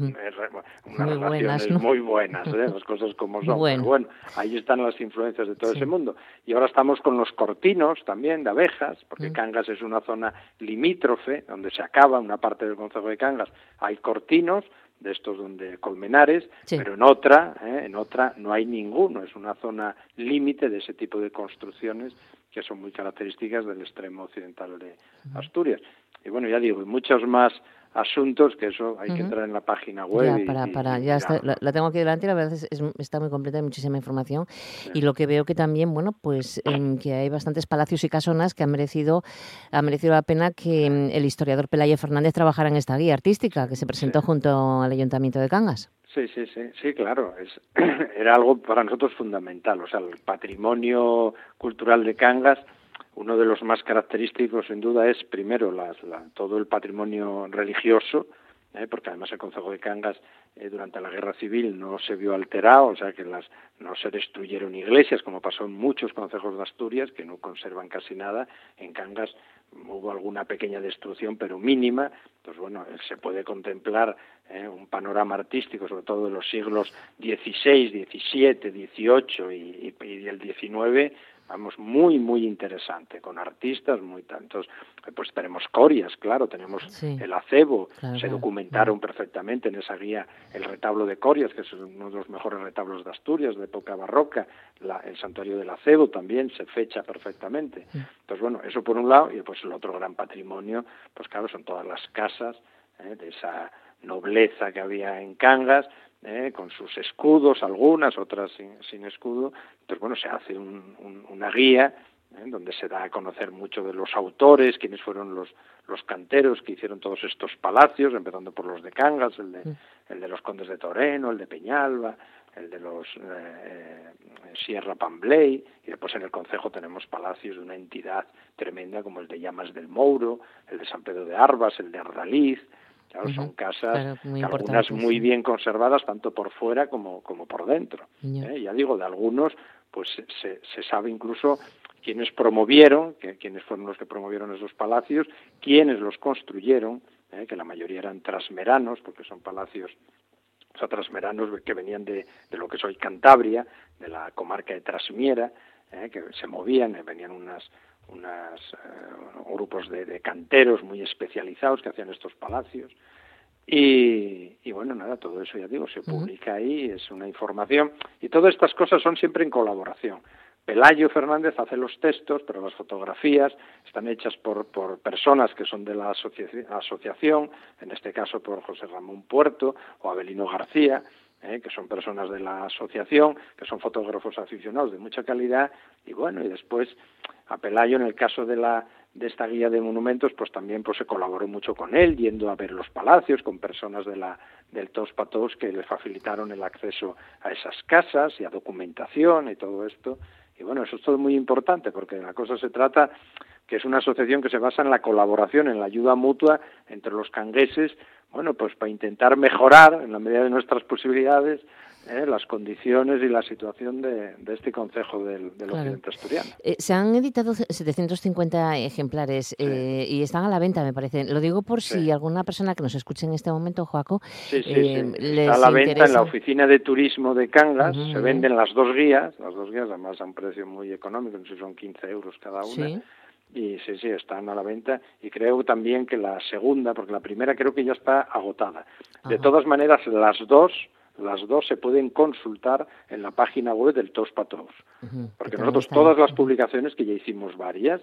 unas muy relaciones buenas, muy buenas, ¿eh? las cosas como son. Bueno. Pero bueno, ahí están las influencias de todo ese mundo. Y ahora estamos con los cortinos también de abejas, porque Cangas es una zona limítrofe, donde se acaba una parte del concejo de Cangas. Hay cortinos, de estos donde colmenares, pero en otra, ¿eh? en otra no hay ninguno, es una zona límite de ese tipo de construcciones que son muy características del extremo occidental de Asturias. Y bueno, ya digo, muchos más asuntos que eso hay que entrar en la página web. Ya, para, para, ya la, tengo aquí delante, la verdad es, está muy completa, hay muchísima información. Y lo que veo que también, bueno, pues en que hay bastantes palacios y casonas que han merecido, ha merecido la pena que mm, el historiador Pelayo Fernández trabajara en esta guía artística que se presentó junto al Ayuntamiento de Cangas. Sí, sí, sí, sí, claro. Es, era algo para nosotros fundamental. O sea, el patrimonio cultural de Cangas uno de los más característicos, sin duda, es primero todo el patrimonio religioso, ¿eh? porque además el Consejo de Cangas eh, durante la Guerra Civil no se vio alterado, o sea que las, no se destruyeron iglesias, como pasó en muchos concejos de Asturias, que no conservan casi nada. En Cangas hubo alguna pequeña destrucción, pero mínima. Pues bueno, se puede contemplar ¿eh? un panorama artístico, sobre todo de los siglos XVI, XVII, XVIII y, y, y el XIX, vamos, muy, muy interesante, con artistas muy tantos. Pues tenemos Corias, claro, tenemos el acebo, se documentaron perfectamente en esa guía el retablo de Corias, que es uno de los mejores retablos de Asturias, de época barroca, el santuario del acebo también se fecha perfectamente. Entonces, bueno, eso por un lado, y pues el otro gran patrimonio, pues claro, son todas las casas ¿eh? de esa nobleza que había en Cangas, ¿eh? con sus escudos, algunas, otras sin, escudo. Entonces, bueno, se hace una guía ¿eh? donde se da a conocer mucho de los autores, quiénes fueron los, los canteros que hicieron todos estos palacios, empezando por los de Cangas, el de, el de los condes de Toreno, el de Peñalba, el de los eh, Sierra Pambley, y después en el Concejo tenemos palacios de una entidad tremenda como el de Llamas del Mouro, el de San Pedro de Arbas, el de Ardaliz, Claro, son casas, algunas muy bien conservadas, tanto por fuera como, como por dentro. ¿eh? Ya digo, de algunos, pues se, se sabe incluso quiénes promovieron, que, quiénes fueron los que promovieron esos palacios, quiénes los construyeron, ¿eh? que la mayoría eran trasmeranos, porque son palacios o sea, trasmeranos que venían de, de lo que es hoy Cantabria, de la comarca de Trasmiera, ¿eh? que se movían, venían unas unos eh, grupos de, canteros muy especializados que hacían estos palacios. Y, y, bueno, nada, todo eso ya digo, se publica ahí, es una información y todas estas cosas son siempre en colaboración. Pelayo Fernández hace los textos, pero las fotografías están hechas por, por personas que son de la asociación, en este caso por José Ramón Puerto o Abelino García, ¿eh? que son personas de la asociación, que son fotógrafos aficionados de mucha calidad, y bueno, y después a Pelayo en el caso de la de esta guía de monumentos, pues también pues se colaboró mucho con él, yendo a ver los palacios con personas de la del Tos Patos que le facilitaron el acceso a esas casas y a documentación y todo esto. Y bueno, eso es todo muy importante porque la cosa se trata que es una asociación que se basa en la colaboración, en la ayuda mutua entre los cangueses, bueno, pues para intentar mejorar en la medida de nuestras posibilidades ¿eh? las condiciones y la situación de, este concejo del, del Occidente Asturiano. Eh, se han editado 750 ejemplares eh, y están a la venta, me parece. Lo digo por si alguna persona que nos escuche en este momento, Joaco, sí, sí, está a la venta en la oficina de turismo de Cangas. se venden las dos guías, las dos guías además a un precio muy económico, no sé si son 15 euros cada una y sí, sí, están a la venta. Y creo también que la segunda, porque la primera creo que ya está agotada. De todas maneras, las dos, las dos se pueden consultar en la página web del Tos Patos, porque nosotros todas las publicaciones que ya hicimos varias,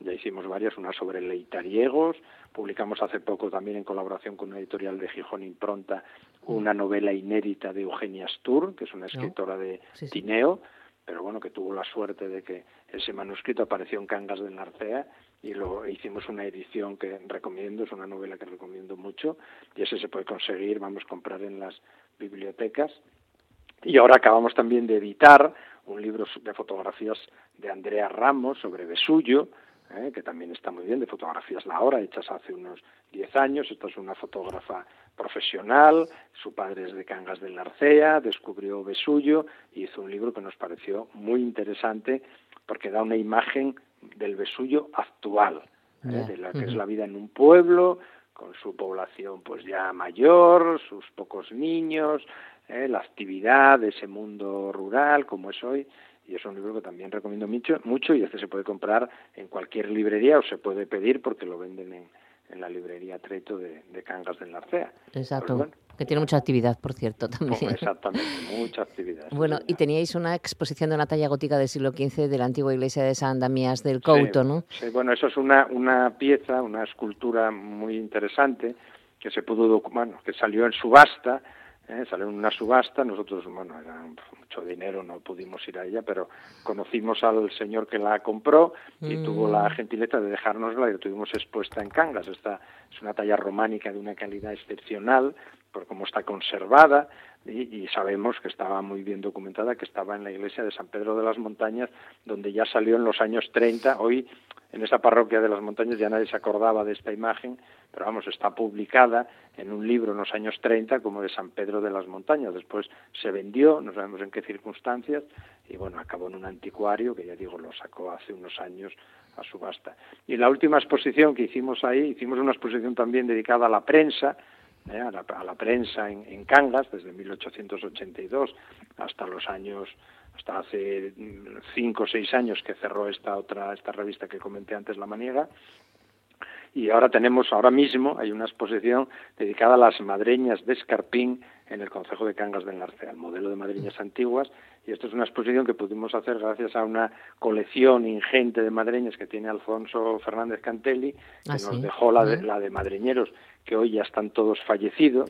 ya hicimos varias, una sobre leitariegos, publicamos hace poco también en colaboración con una editorial de Gijón Impronta una novela inédita de Eugenia Stur, que es una escritora de Tineo, pero bueno, que tuvo la suerte de que ese manuscrito apareció en Cangas de Narcea y lo hicimos una edición que recomiendo, es una novela que recomiendo mucho y ese se puede conseguir, vamos a comprar en las bibliotecas. Y ahora acabamos también de editar un libro de fotografías de Andrea Ramos sobre Vesullo, ¿eh? que también está muy bien, de fotografías La Hora, hechas hace unos 10 años. Esta es una fotógrafa profesional, su padre es de Cangas del Narcea, descubrió Vesullo y hizo un libro que nos pareció muy interesante porque da una imagen del Vesullo actual, ¿eh? de lo que es la vida en un pueblo, con su población pues ya mayor, sus pocos niños, ¿eh? la actividad de ese mundo rural como es hoy y es un libro que también recomiendo mucho, mucho y este se puede comprar en cualquier librería o se puede pedir porque lo venden en, en la librería Treto de, Cangas del Narcea. Exacto. Pues que tiene mucha actividad, por cierto, también. exactamente, mucha actividad. Bueno, y teníais una exposición de una talla gótica del siglo XV de la antigua iglesia de San Damiás del Couto, ¿no? Sí, bueno, eso es una, una pieza, una escultura muy interesante que se pudo, bueno, que salió en subasta ¿eh? salió en una subasta, nosotros, bueno, era mucho dinero, no pudimos ir a ella, pero conocimos al señor que la compró y mm. tuvo la gentileza de dejárnosla y la tuvimos expuesta en Cangas. Esta es una talla románica de una calidad excepcional, por cómo está conservada, y, sabemos que estaba muy bien documentada, que estaba en la iglesia de San Pedro de las Montañas, donde ya salió en los años 30. Hoy, en esa parroquia de las montañas, ya nadie se acordaba de esta imagen, pero vamos, está publicada en un libro en los años 30 como de San Pedro de las Montañas. Después se vendió, no sabemos en qué circunstancias, y bueno, acabó en un anticuario que ya digo, lo sacó hace unos años a subasta. Y la última exposición que hicimos ahí, hicimos una exposición también dedicada a la prensa, ¿eh? a, la, prensa en, Cangas desde 1882 hasta los años hasta hace cinco o seis años que cerró esta otra esta revista que comenté antes La Maniega. Y ahora tenemos ahora mismo hay una exposición dedicada a las madreñas de Escarpín en el Consejo de Cangas del Narcea, el modelo de madreñas antiguas, y esto es una exposición que pudimos hacer gracias a una colección ingente de madreñas que tiene Alfonso Fernández Cantelli, que ah, nos dejó la la de madreñeros que hoy ya están todos fallecidos,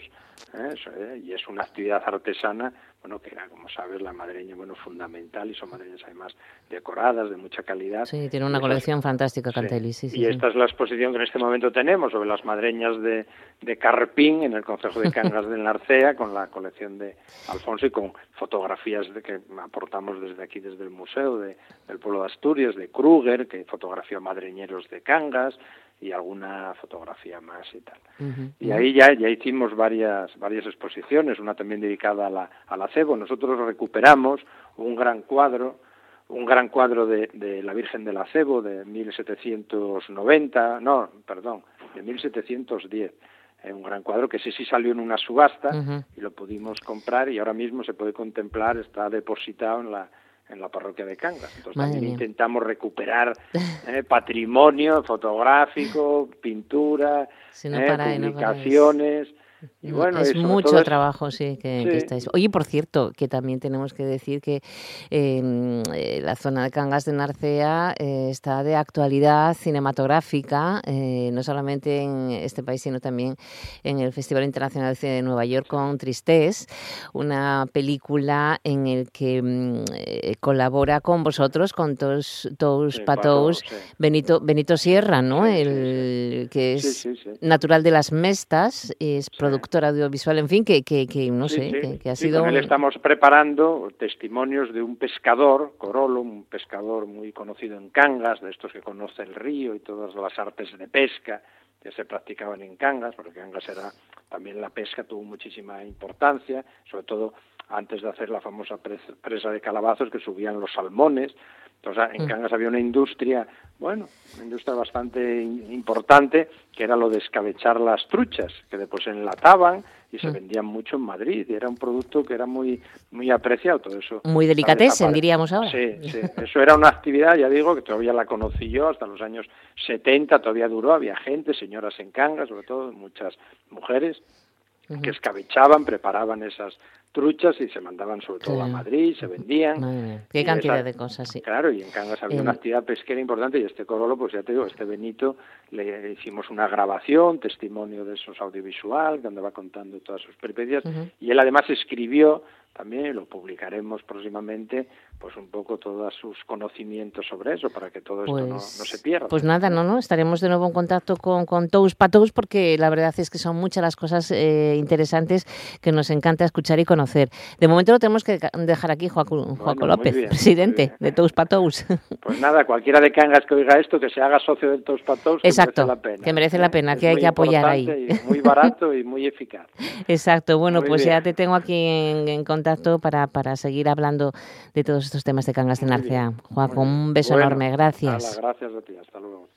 ¿eh? ¿eh? y es una actividad artesana, bueno, que era, como sabes, la madreña, bueno, fundamental, y son madreñas además decoradas, de mucha calidad. Sí, tiene una colección fantástica, Cantelli, sí, sí, Y esta es la exposición que en este momento tenemos sobre las madreñas de, de Carpín, en el Consejo de Cangas del Narcea, con la colección de Alfonso y con fotografías de que aportamos desde aquí, desde el Museo de, del Pueblo de Asturias, de Kruger, que fotografió madreñeros de Cangas, y alguna fotografía más y tal. Y ahí ya, ya hicimos varias, varias exposiciones, una también dedicada a la, al acebo. Nosotros recuperamos un gran cuadro, un gran cuadro de, de la Virgen del Acebo de 1790, no, perdón, de 1710 eh, un gran cuadro que sí sí salió en una subasta y lo pudimos comprar y ahora mismo se puede contemplar, está depositado en la en la parroquia de Cangas. Entonces también intentamos recuperar eh, patrimonio fotográfico, pintura, eh, publicaciones. Y bueno, es mucho todo es- trabajo, sí, que, que Sí. estáis. Oye, por cierto, que también tenemos que decir que eh, eh, la zona de Cangas de Narcea eh, está de actualidad cinematográfica, eh, no solamente en este país, sino también en el Festival Internacional de Cine de Nueva York con Tristez, una película en el que mm, eh, colabora con vosotros, con Tous, Tous Sí, Patous, sí. Benito, Benito Sierra, ¿no? El que es natural de las Mestas, es productor audiovisual, en fin, que, que, que no Sí, sé, sí. que, que ha Sí, sido... con él estamos preparando testimonios de un pescador, Corolo, un pescador muy conocido en Cangas, de estos que conoce el río y todas las artes de pesca que se practicaban en Cangas, porque Cangas era también la pesca tuvo muchísima importancia, sobre todo antes de hacer la famosa pres- presa de calabazos que subían los salmones. Entonces, en Mm. Cangas había una industria, bueno, una industria bastante importante, que era lo de escabechar las truchas, que después se enlataban y se Mm. vendían mucho en Madrid, y era un producto que era muy muy apreciado, todo eso. Muy delicatessen, diríamos ahora. Sí, sí, eso era una actividad, ya digo, que todavía la conocí yo hasta los años 70, todavía duró, había gente, señoras en Cangas, sobre todo muchas mujeres, que escabechaban, preparaban esas truchas y se mandaban sobre todo a Claro. Madrid, se vendían. Madre qué cantidad esa- de cosas, sí. Claro, y en Cangas había Em. una actividad pesquera importante y este Corolo, pues ya te digo, este Benito, le hicimos una grabación, testimonio de esos audiovisual, que andaba contando todas sus peripecias, y él además escribió también, y lo publicaremos próximamente, pues un poco todos sus conocimientos sobre eso, para que todo esto no, no se pierda. Pues nada, no, no, estaremos de nuevo en contacto con, con Tous Patous porque la verdad es que son muchas las cosas eh, interesantes que nos encanta escuchar y conocer. De momento lo tenemos que dejar aquí, Joaco, muy López, bien, presidente de Tous Patous. Pues nada, cualquiera de Cangas que oiga esto, que se haga socio de Todos Patos, que Exacto, merece la pena. que merece la pena, Es que hay muy que apoyar ahí. y muy barato y muy eficaz. Exacto, bueno, Muy pues ya bien. te tengo aquí en, en contacto para, para seguir hablando de todos estos temas de Cangas de Narcea. bien. un beso Bueno, enorme, gracias. gracias a ti, hasta luego.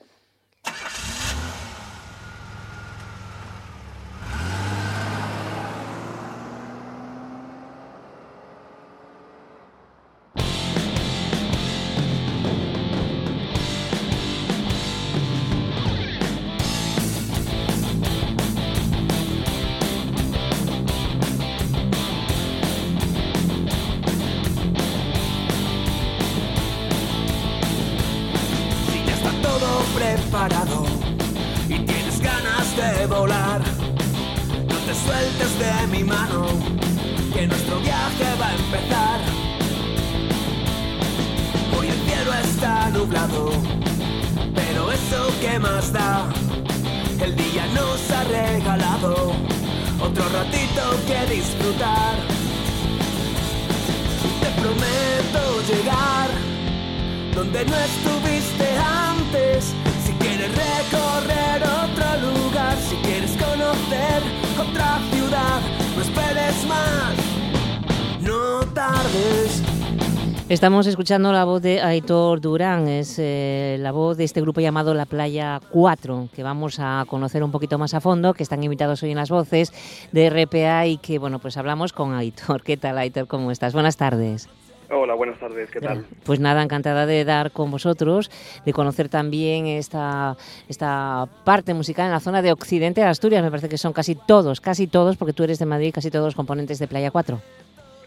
Estamos escuchando la voz de Aitor Durán, es eh, la voz de este grupo llamado La Playa 4, que vamos a conocer un poquito más a fondo, que están invitados hoy en las voces de RPA y que, bueno, pues hablamos con Aitor. ¿Qué tal, Aitor? ¿Cómo estás? Buenas tardes. Hola, buenas tardes, ¿qué tal? Pues nada, encantada de dar con vosotros, de conocer también esta, esta parte musical en la zona de Occidente de Asturias. Me parece que son casi todos, casi todos, porque tú eres de Madrid, casi todos los componentes de Playa 4.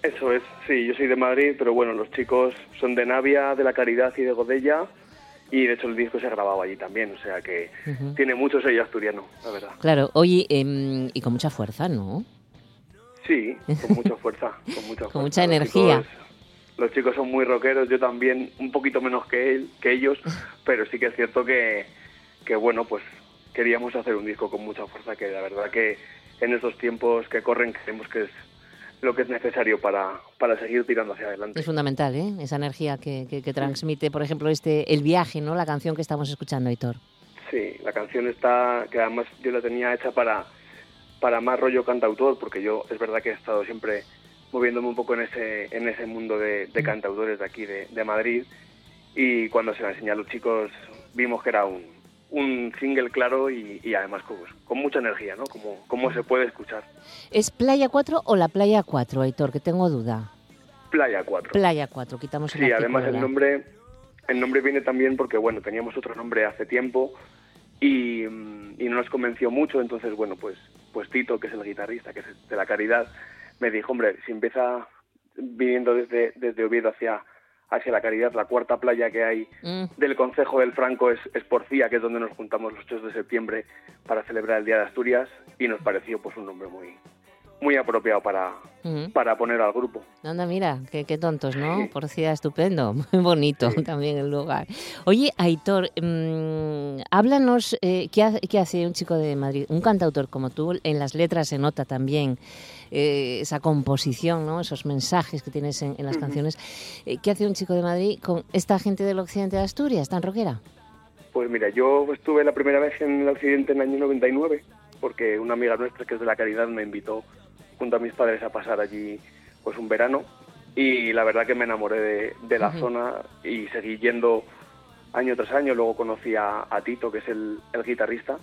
Eso es, sí, yo soy de Madrid, pero bueno, los chicos son de Navia, de La Caridad y de Godella, y de hecho el disco se grababa allí también, o sea que tiene mucho sello asturiano, la verdad. Claro, oye, em, y con mucha fuerza, ¿no? Sí, con mucha fuerza, con mucha, Con fuerza. mucha Los energía. chicos- los chicos son muy rockeros, yo también, un poquito menos que, él, que ellos, pero sí que es cierto que, que, bueno, pues queríamos hacer un disco con mucha fuerza, que la verdad que en estos tiempos que corren creemos que es lo que es necesario para, para seguir tirando hacia adelante. Es fundamental, ¿eh? Esa energía que, que- que transmite, por ejemplo, este El viaje, ¿no? La canción que estamos escuchando, Aitor. Sí, la canción está, que además yo la tenía hecha para, para más rollo cantautor, porque yo es verdad que he estado siempre moviéndome un poco en ese, en ese mundo de, de cantautores de aquí, de, de Madrid, y cuando se la enseñé a los chicos vimos que era un, un single claro y, y además con, con mucha energía, ¿no? Como, como se puede escuchar. ¿Es Playa 4 o la Playa 4, Aitor? Que tengo duda. Playa 4. Playa 4, quitamos el Sí, además el nombre, el nombre viene también porque, bueno, teníamos otro nombre hace tiempo y, mm, y no nos convenció mucho, entonces, bueno, pues pues Tito, que es el guitarrista, que es de la Caridad, me dijo, hombre, si empieza viniendo desde, desde Oviedo hacia, hacia la Caridad, la cuarta playa que hay Mm. del Concejo del Franco es, es Porcía, que es donde nos juntamos los 8 de septiembre para celebrar el Día de Asturias, y nos pareció pues un nombre muy, muy apropiado para, Mm. para poner al grupo. Anda, mira, qué, qué tontos, ¿no? Sí. Porcía, estupendo, muy bonito también el lugar. Oye, Aitor, mm, háblanos, eh, ¿qué, ha- qué hace un chico de Madrid, un cantautor como tú? En las letras se nota también eh, esa composición, ¿no? Esos mensajes que tienes en, en las canciones. Eh, ¿Qué hace un chico de Madrid con esta gente del occidente de Asturias, tan rockera? Pues mira, yo estuve la primera vez en el Occidente en el año 99, porque una amiga nuestra que es de la Caridad me invitó junto a mis padres a pasar allí pues un verano y la verdad que me enamoré de, de la zona y seguí yendo año tras año, luego conocí a, a Tito, que es el, el guitarrista,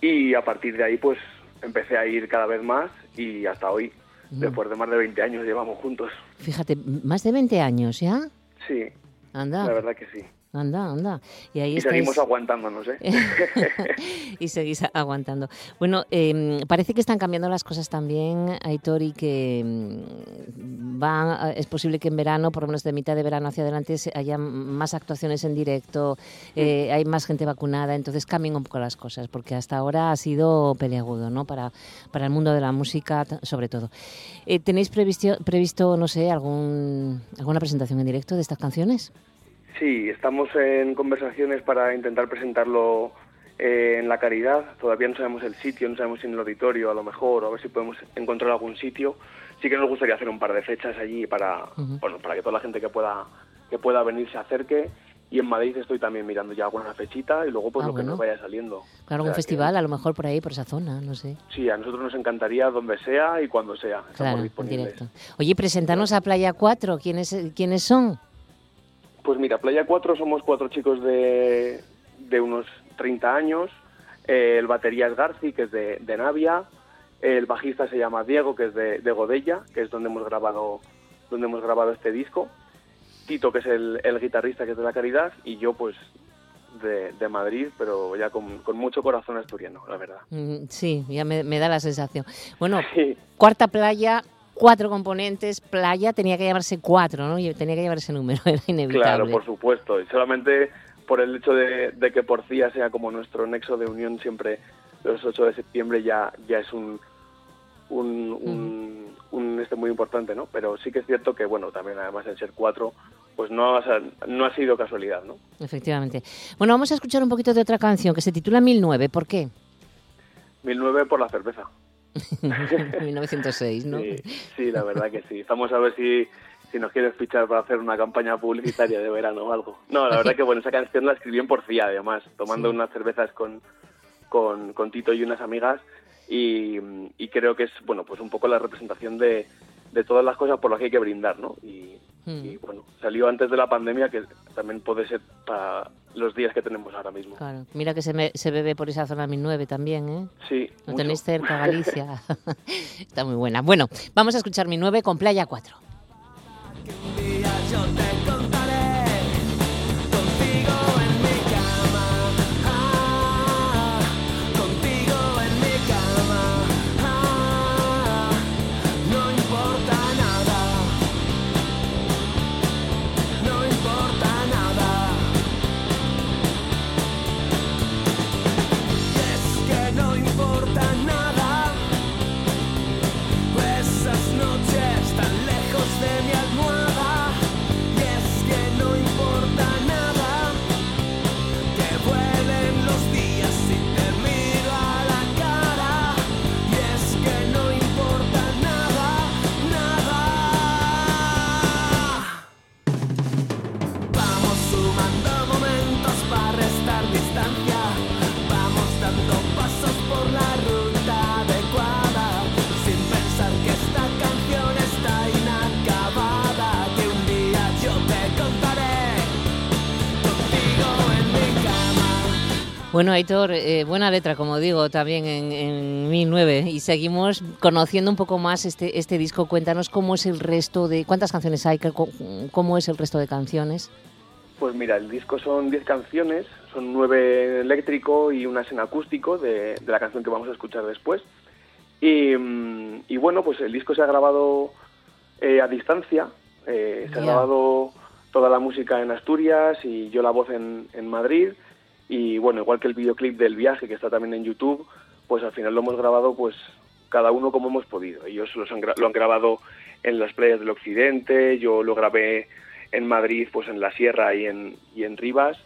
y a partir de ahí pues empecé a ir cada vez más y hasta hoy, después de más de 20 años llevamos juntos. Fíjate, más de 20 años, ¿ya? Sí, Anda, la verdad que sí. Anda, anda. Y ahí Y estáis... seguimos aguantándonos, ¿eh? y seguís aguantando. Bueno, eh, parece que están cambiando las cosas también, Aitor, y que mm, va, es posible que en verano, por lo menos de mitad de verano hacia adelante, haya más actuaciones en directo, eh, hay más gente vacunada, entonces cambien un poco las cosas, porque hasta ahora ha sido peleagudo, ¿no? Para, para el mundo de la música, sobre todo. Eh, ¿Tenéis previsto, previsto, no sé, algún, alguna presentación en directo de estas canciones? Sí, estamos en conversaciones para intentar presentarlo eh, en la caridad. Todavía no sabemos el sitio, no sabemos si en el auditorio a lo mejor, o a ver si podemos encontrar algún sitio. Sí que nos gustaría hacer un par de fechas allí para, Ujú. bueno, para que toda la gente que pueda que pueda venir se acerque. Y en Madrid estoy también mirando ya alguna fechita y luego pues Ah, lo que bueno. nos vaya saliendo. Claro, O un sea que- festival, a lo mejor por ahí, por esa zona, no sé. Sí, a nosotros nos encantaría donde sea y cuando sea. Claro, en directo. Oye, presentarnos a Playa 4, ¿quiénes, quiénes son? Pues mira, Playa 4 somos cuatro chicos de, de unos 30 años. Eh, el batería es Garci, que es de, de Navia. El bajista se llama Diego, que es de, de Godella, que es donde hemos grabado, donde hemos grabado este disco. Tito, que es el, el guitarrista, que es de La Caridad. Y yo, pues, de, de Madrid, pero ya con, con mucho corazón asturiano, la verdad. Mm, Sí, ya me, me da la sensación. Bueno, Sí, cuarta playa, cuatro componentes, playa tenía que llamarse cuatro, ¿no? Y Tenía que llevar ese número, era inevitable. claro, por supuesto. Y solamente por el hecho de, de que Porcía sea como nuestro nexo de unión siempre los 8 de septiembre ya, ya es un, un, un, un este muy importante, ¿no? Pero sí que es cierto que, bueno, también además el ser cuatro, pues no, ha- no ha sido casualidad, ¿no? Efectivamente. Bueno, vamos a escuchar un poquito de otra canción que se titula 1009. ¿Por qué? 1009 por la cerveza. 1906, ¿no? Sí, sí, la verdad que sí. Vamos a ver si, si nos quieres fichar para hacer una campaña publicitaria de verano o algo. No, la verdad que bueno, esa canción la escribí en Porcía, además, tomando Sí. unas cervezas con, con, con Tito y unas amigas y, y creo que es, bueno, pues un poco la representación de, de todas las cosas por las que hay que brindar, ¿no? Y, Mm. y, bueno, salió antes de la pandemia, que también puede ser para los días que tenemos ahora mismo. Claro. Mira que se, me- se bebe por esa zona 1009 también, ¿eh? Sí, Lo mucho. tenéis cerca, Galicia. Está muy buena. Bueno, vamos a escuchar 1009 con Playa 4. Bueno, Aitor, eh, buena letra, como digo, también en, en 1009. Y seguimos conociendo un poco más este, este disco. Cuéntanos cómo es el resto de... ¿Cuántas canciones hay? ¿Qué- co- ¿Cómo es el resto de canciones? Pues mira, el disco son 10 canciones, son 9 en eléctrico y unas en acústico de, de la canción que vamos a escuchar después. Y, mm, y bueno, pues el disco se ha grabado eh, a distancia, eh, se ha grabado toda la música en Asturias y yo la voz en, en Madrid. Y bueno, igual que el videoclip del viaje que está también en YouTube, pues al final lo hemos grabado pues cada uno como hemos podido. Ellos los han lo han grabado en las playas del occidente, yo lo grabé en Madrid, pues en la sierra y en, y en Rivas,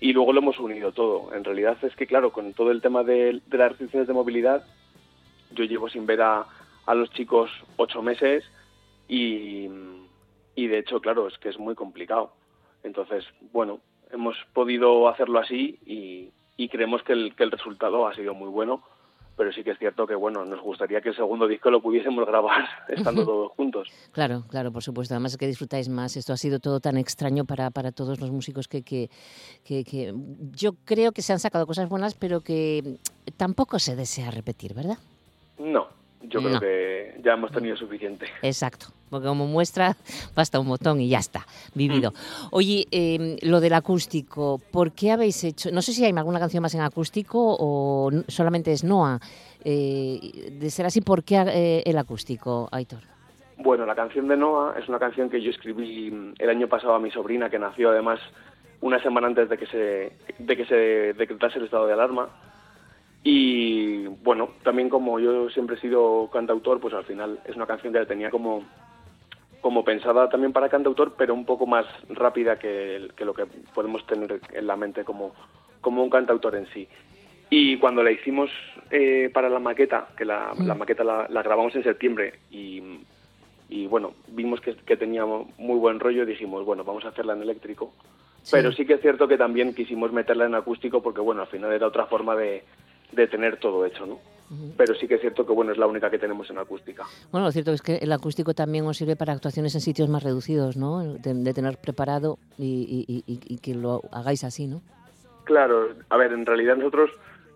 y luego lo hemos unido todo. En realidad es que, claro, con todo el tema de, de las restricciones de movilidad, yo llevo sin ver a, a los chicos ocho meses y, y de hecho, claro, es que es muy complicado. Entonces, bueno, hemos podido hacerlo así y, y creemos que el, que el resultado ha sido muy bueno, pero sí que es cierto que, bueno, nos gustaría que el segundo disco lo pudiésemos grabar estando todos juntos. Claro, claro, por supuesto. Además es que disfrutáis más. Esto ha sido todo tan extraño para, para todos los músicos que, que, que, que yo creo que se han sacado cosas buenas, pero que tampoco se desea repetir, ¿verdad? No, yo creo que ya hemos tenido suficiente. Exacto, porque como muestra basta un botón y ya está, vivido. Mm. Oye, eh, lo del acústico, ¿por qué habéis hecho? No sé si hay alguna canción más en acústico o solamente es Noah. Eh, de ser así, ¿por qué eh, el acústico, Aitor? Bueno, la canción de Noah es una canción que yo escribí mm, el año pasado a mi sobrina, que nació además una semana antes de que se, de que se decretase el estado de alarma. Y bueno, también como yo siempre he sido cantautor, pues al final es una canción que la tenía como, como pensada también para cantautor, pero un poco más rápida que, lo que podemos tener en la mente como, como un cantautor en sí. Y cuando la hicimos eh, para la maqueta, que la, la maqueta la, la grabamos en septiembre y, y bueno, vimos que, que tenía muy buen rollo, dijimos, bueno, vamos a hacerla en eléctrico. Pero sí que es cierto que también quisimos meterla en acústico porque, bueno, al final era otra forma de, de tener todo hecho, ¿no? Pero sí que es cierto que, bueno, es la única que tenemos en acústica. Bueno, lo cierto es que el acústico también os sirve para actuaciones en sitios más reducidos, ¿no? De, de tener preparado y, y- y- y que lo hagáis así, ¿no? Claro, a ver, en realidad nosotros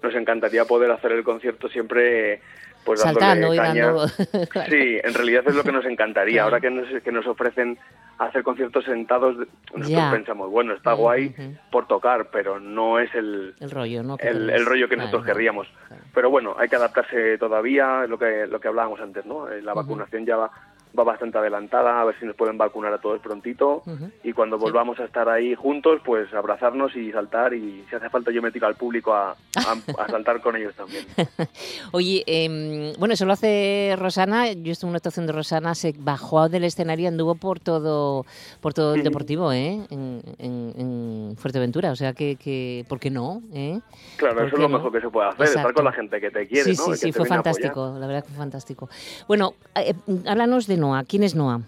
nos encantaría poder hacer el concierto siempre pues Saltando y dando... Sí, en realidad es lo que nos encantaría. Ahora que nos, que nos ofrecen hacer conciertos sentados, nosotros pensamos, bueno, está guay por tocar, pero no es el, El rollo, el, el rollo que nosotros querríamos. Pero bueno, hay que adaptarse todavía, lo que, lo que hablábamos antes, ¿no? Eh, La vacunación ya va, va bastante adelantada, a ver si nos pueden vacunar a todos prontito. Y cuando volvamos a estar ahí juntos, pues abrazarnos y saltar. Y si hace falta, yo me tiro al público a, a- a saltar con ellos también. Oye, em, bueno, eso lo hace Rosana. Yo estuve en una actuación de Rosana, se bajó del escenario y anduvo por todo, por todo el deportivo, ¿eh? En, en- en Fuerteventura. O sea que, que, ¿por qué no? ¿Eh? Claro, ¿Por eso es lo no? mejor que se puede hacer, estar con la gente que te quiere, sí, ¿no? sí, sí, fue fantástico. La verdad que fue fantástico. Bueno, eh, háblanos de Noah. ¿Quién es Noah?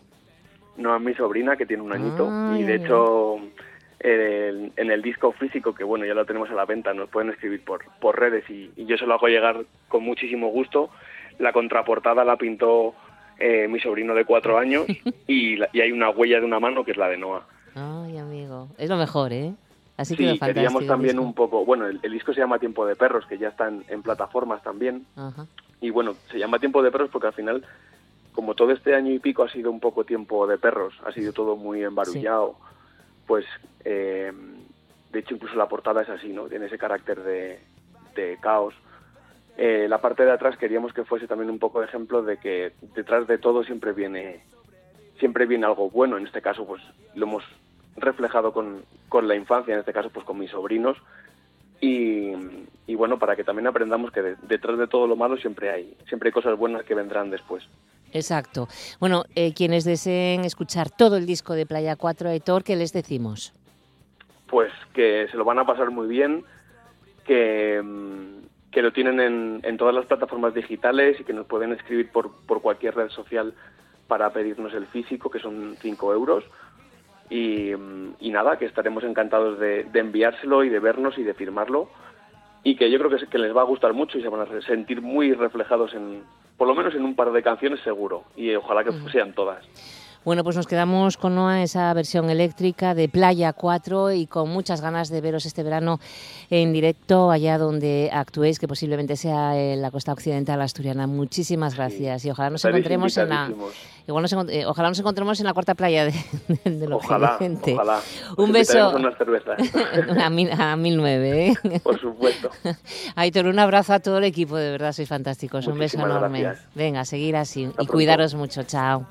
No, es mi sobrina que tiene un añito Ay, y de hecho el- en el disco físico, que bueno, ya lo tenemos a la venta, nos pueden escribir por, por redes y, y yo se lo hago llegar con muchísimo gusto. La contraportada la pintó eh, mi sobrino de cuatro años y, la- y hay una huella de una mano que es la de Noah. Ay, amigo. Es lo mejor, ¿eh? Así Sí, fantástico. queríamos el también un poco, bueno, el, el disco se llama Tiempo de Perros, que ya está en, en plataformas también. Ajá. Y bueno, se llama Tiempo de Perros porque al final, como todo este año y pico ha sido un poco tiempo de perros, ha sido todo muy embarullado, pues eh, de hecho incluso la portada es así, ¿no? Tiene ese carácter de, de caos. Eh, la parte de atrás queríamos que fuese también un poco de ejemplo de que detrás de todo siempre viene siempre viene algo bueno. En este caso, pues lo hemos reflejado con, con la infancia, en este caso, pues con mis sobrinos. Y, y bueno, para que también aprendamos que de- detrás de todo lo malo siempre hay, siempre hay cosas buenas que vendrán después. Exacto. Bueno, eh, quienes deseen escuchar todo el disco de Playa 4 Aitor, ¿qué les decimos? Pues que se lo van a pasar muy bien, que, mm, que lo tienen en, todas las plataformas digitales y que nos pueden escribir por, por cualquier red social para pedirnos el físico, que son 5 euros. Y, mm, y nada, que estaremos encantados de, enviárselo y de vernos y de firmarlo. Y que yo creo que, les va a gustar mucho y se van a sentir muy reflejados en, por lo menos en un par de canciones seguro. Y ojalá que sean todas. Bueno, pues nos quedamos con Noa, esa versión eléctrica de Playa 4 y con muchas ganas de veros este verano en directo allá donde actuéis, que posiblemente sea en la costa occidental asturiana. Muchísimas gracias y ojalá nos encontremos en la igual nos, eh, ojalá nos encontremos en la cuarta playa de, del Ojalá, occidente. ojalá. Un beso cervezas. a, mil, a 1009. ¿eh? Por supuesto. Aitor, un abrazo a todo el equipo, de verdad, sois fantásticos. Un beso enorme. gracias. Venga, seguir así y pronto. cuidaros mucho. Chao.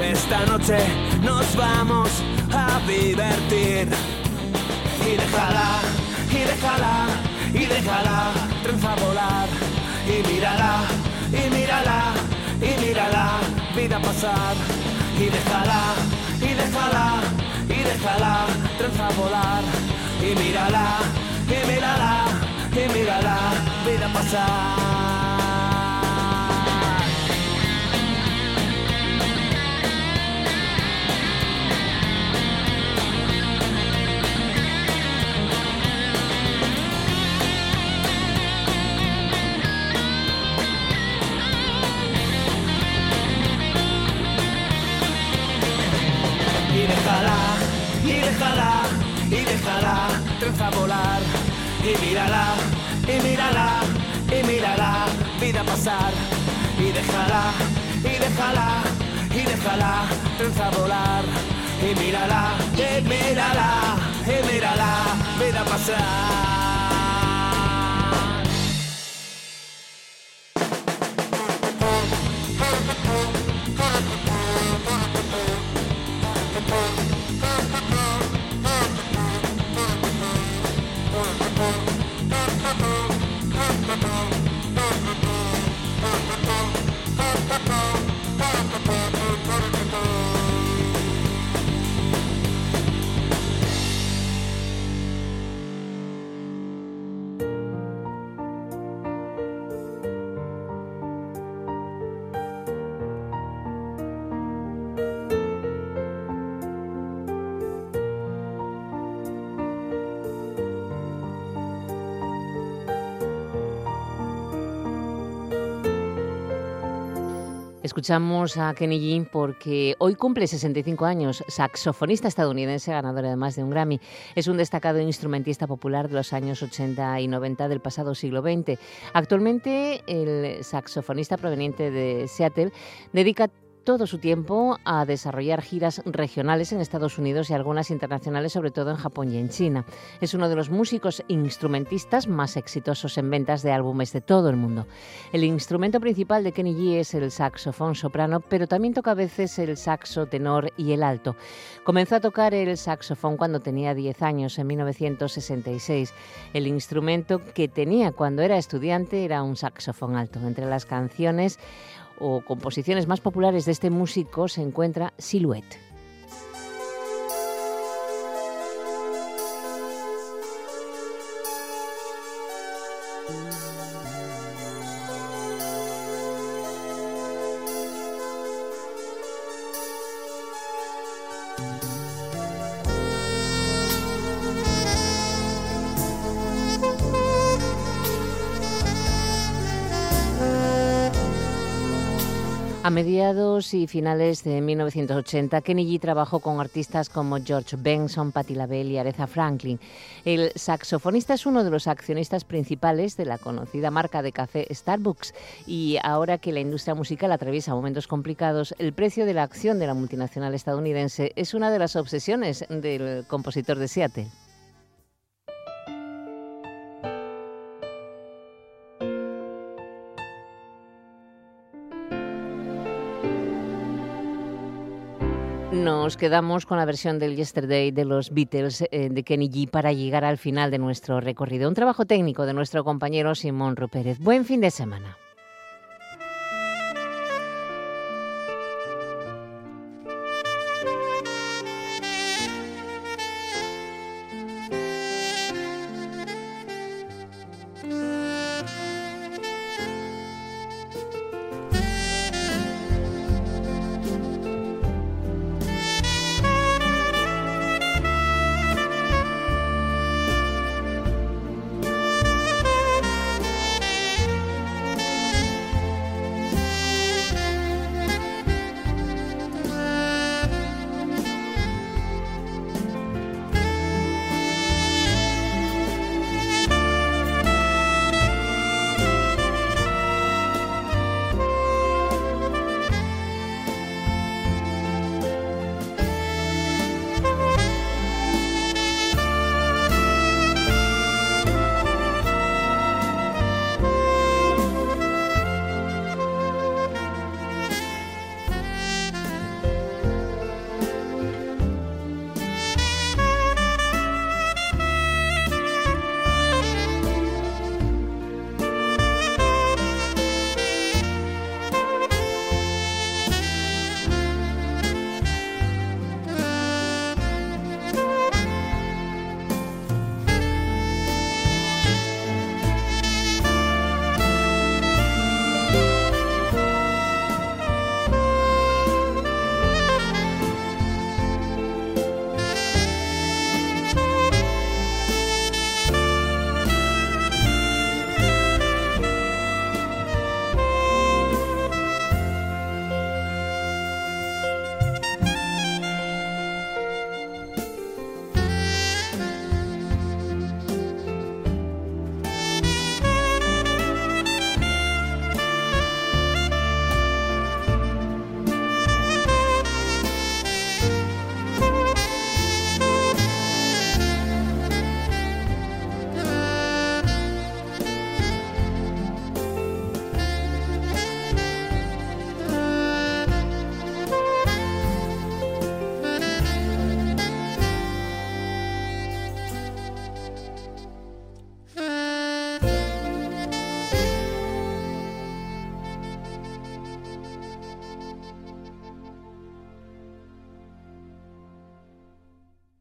Esta noche nos vamos a divertir. Y déjala, y déjala, y déjala, trenza volar. Y mírala, y mírala, y mírala, vida pasar. Y déjala, y déjala, y déjala, trenza volar. Y mírala, y mírala, y mírala, vida pasar. Déjala, y déjala, y déjala, trenza volar, y mírala, y mírala, y mírala, vida pasar, y déjala, y déjala, y déjala, trenza volar, y mírala, y mírala, y mírala, vida pasar. bye Escuchamos a Kenny G porque hoy cumple 65 años, saxofonista estadounidense, ganador además de un Grammy. Es un destacado instrumentista popular de los años 80 y 90 del pasado siglo XX. Actualmente, el saxofonista proveniente de Seattle dedica todo su tiempo a desarrollar giras regionales en Estados Unidos y algunas internacionales, sobre todo en Japón y en China. Es uno de los músicos instrumentistas más exitosos en ventas de álbumes de todo el mundo. El instrumento principal de Kenny G es el saxofón soprano, pero también toca a veces el saxo tenor y el alto. Comenzó a tocar el saxofón cuando tenía 10 años, en 1966. El instrumento que tenía cuando era estudiante era un saxofón alto. Entre las canciones o composiciones más populares de este músico se encuentra Silhouette. Mediados y finales de 1980, Kenny G trabajó con artistas como George Benson, Patti LaBelle y Aretha Franklin. El saxofonista es uno de los accionistas principales de la conocida marca de café Starbucks y ahora que la industria musical atraviesa momentos complicados, el precio de la acción de la multinacional estadounidense es una de las obsesiones del compositor de Seattle. Nos quedamos con la versión del Yesterday de los Beatles eh, de Kenny G para llegar al final de nuestro recorrido. Un trabajo técnico de nuestro compañero Simón Rupérez. Buen fin de semana.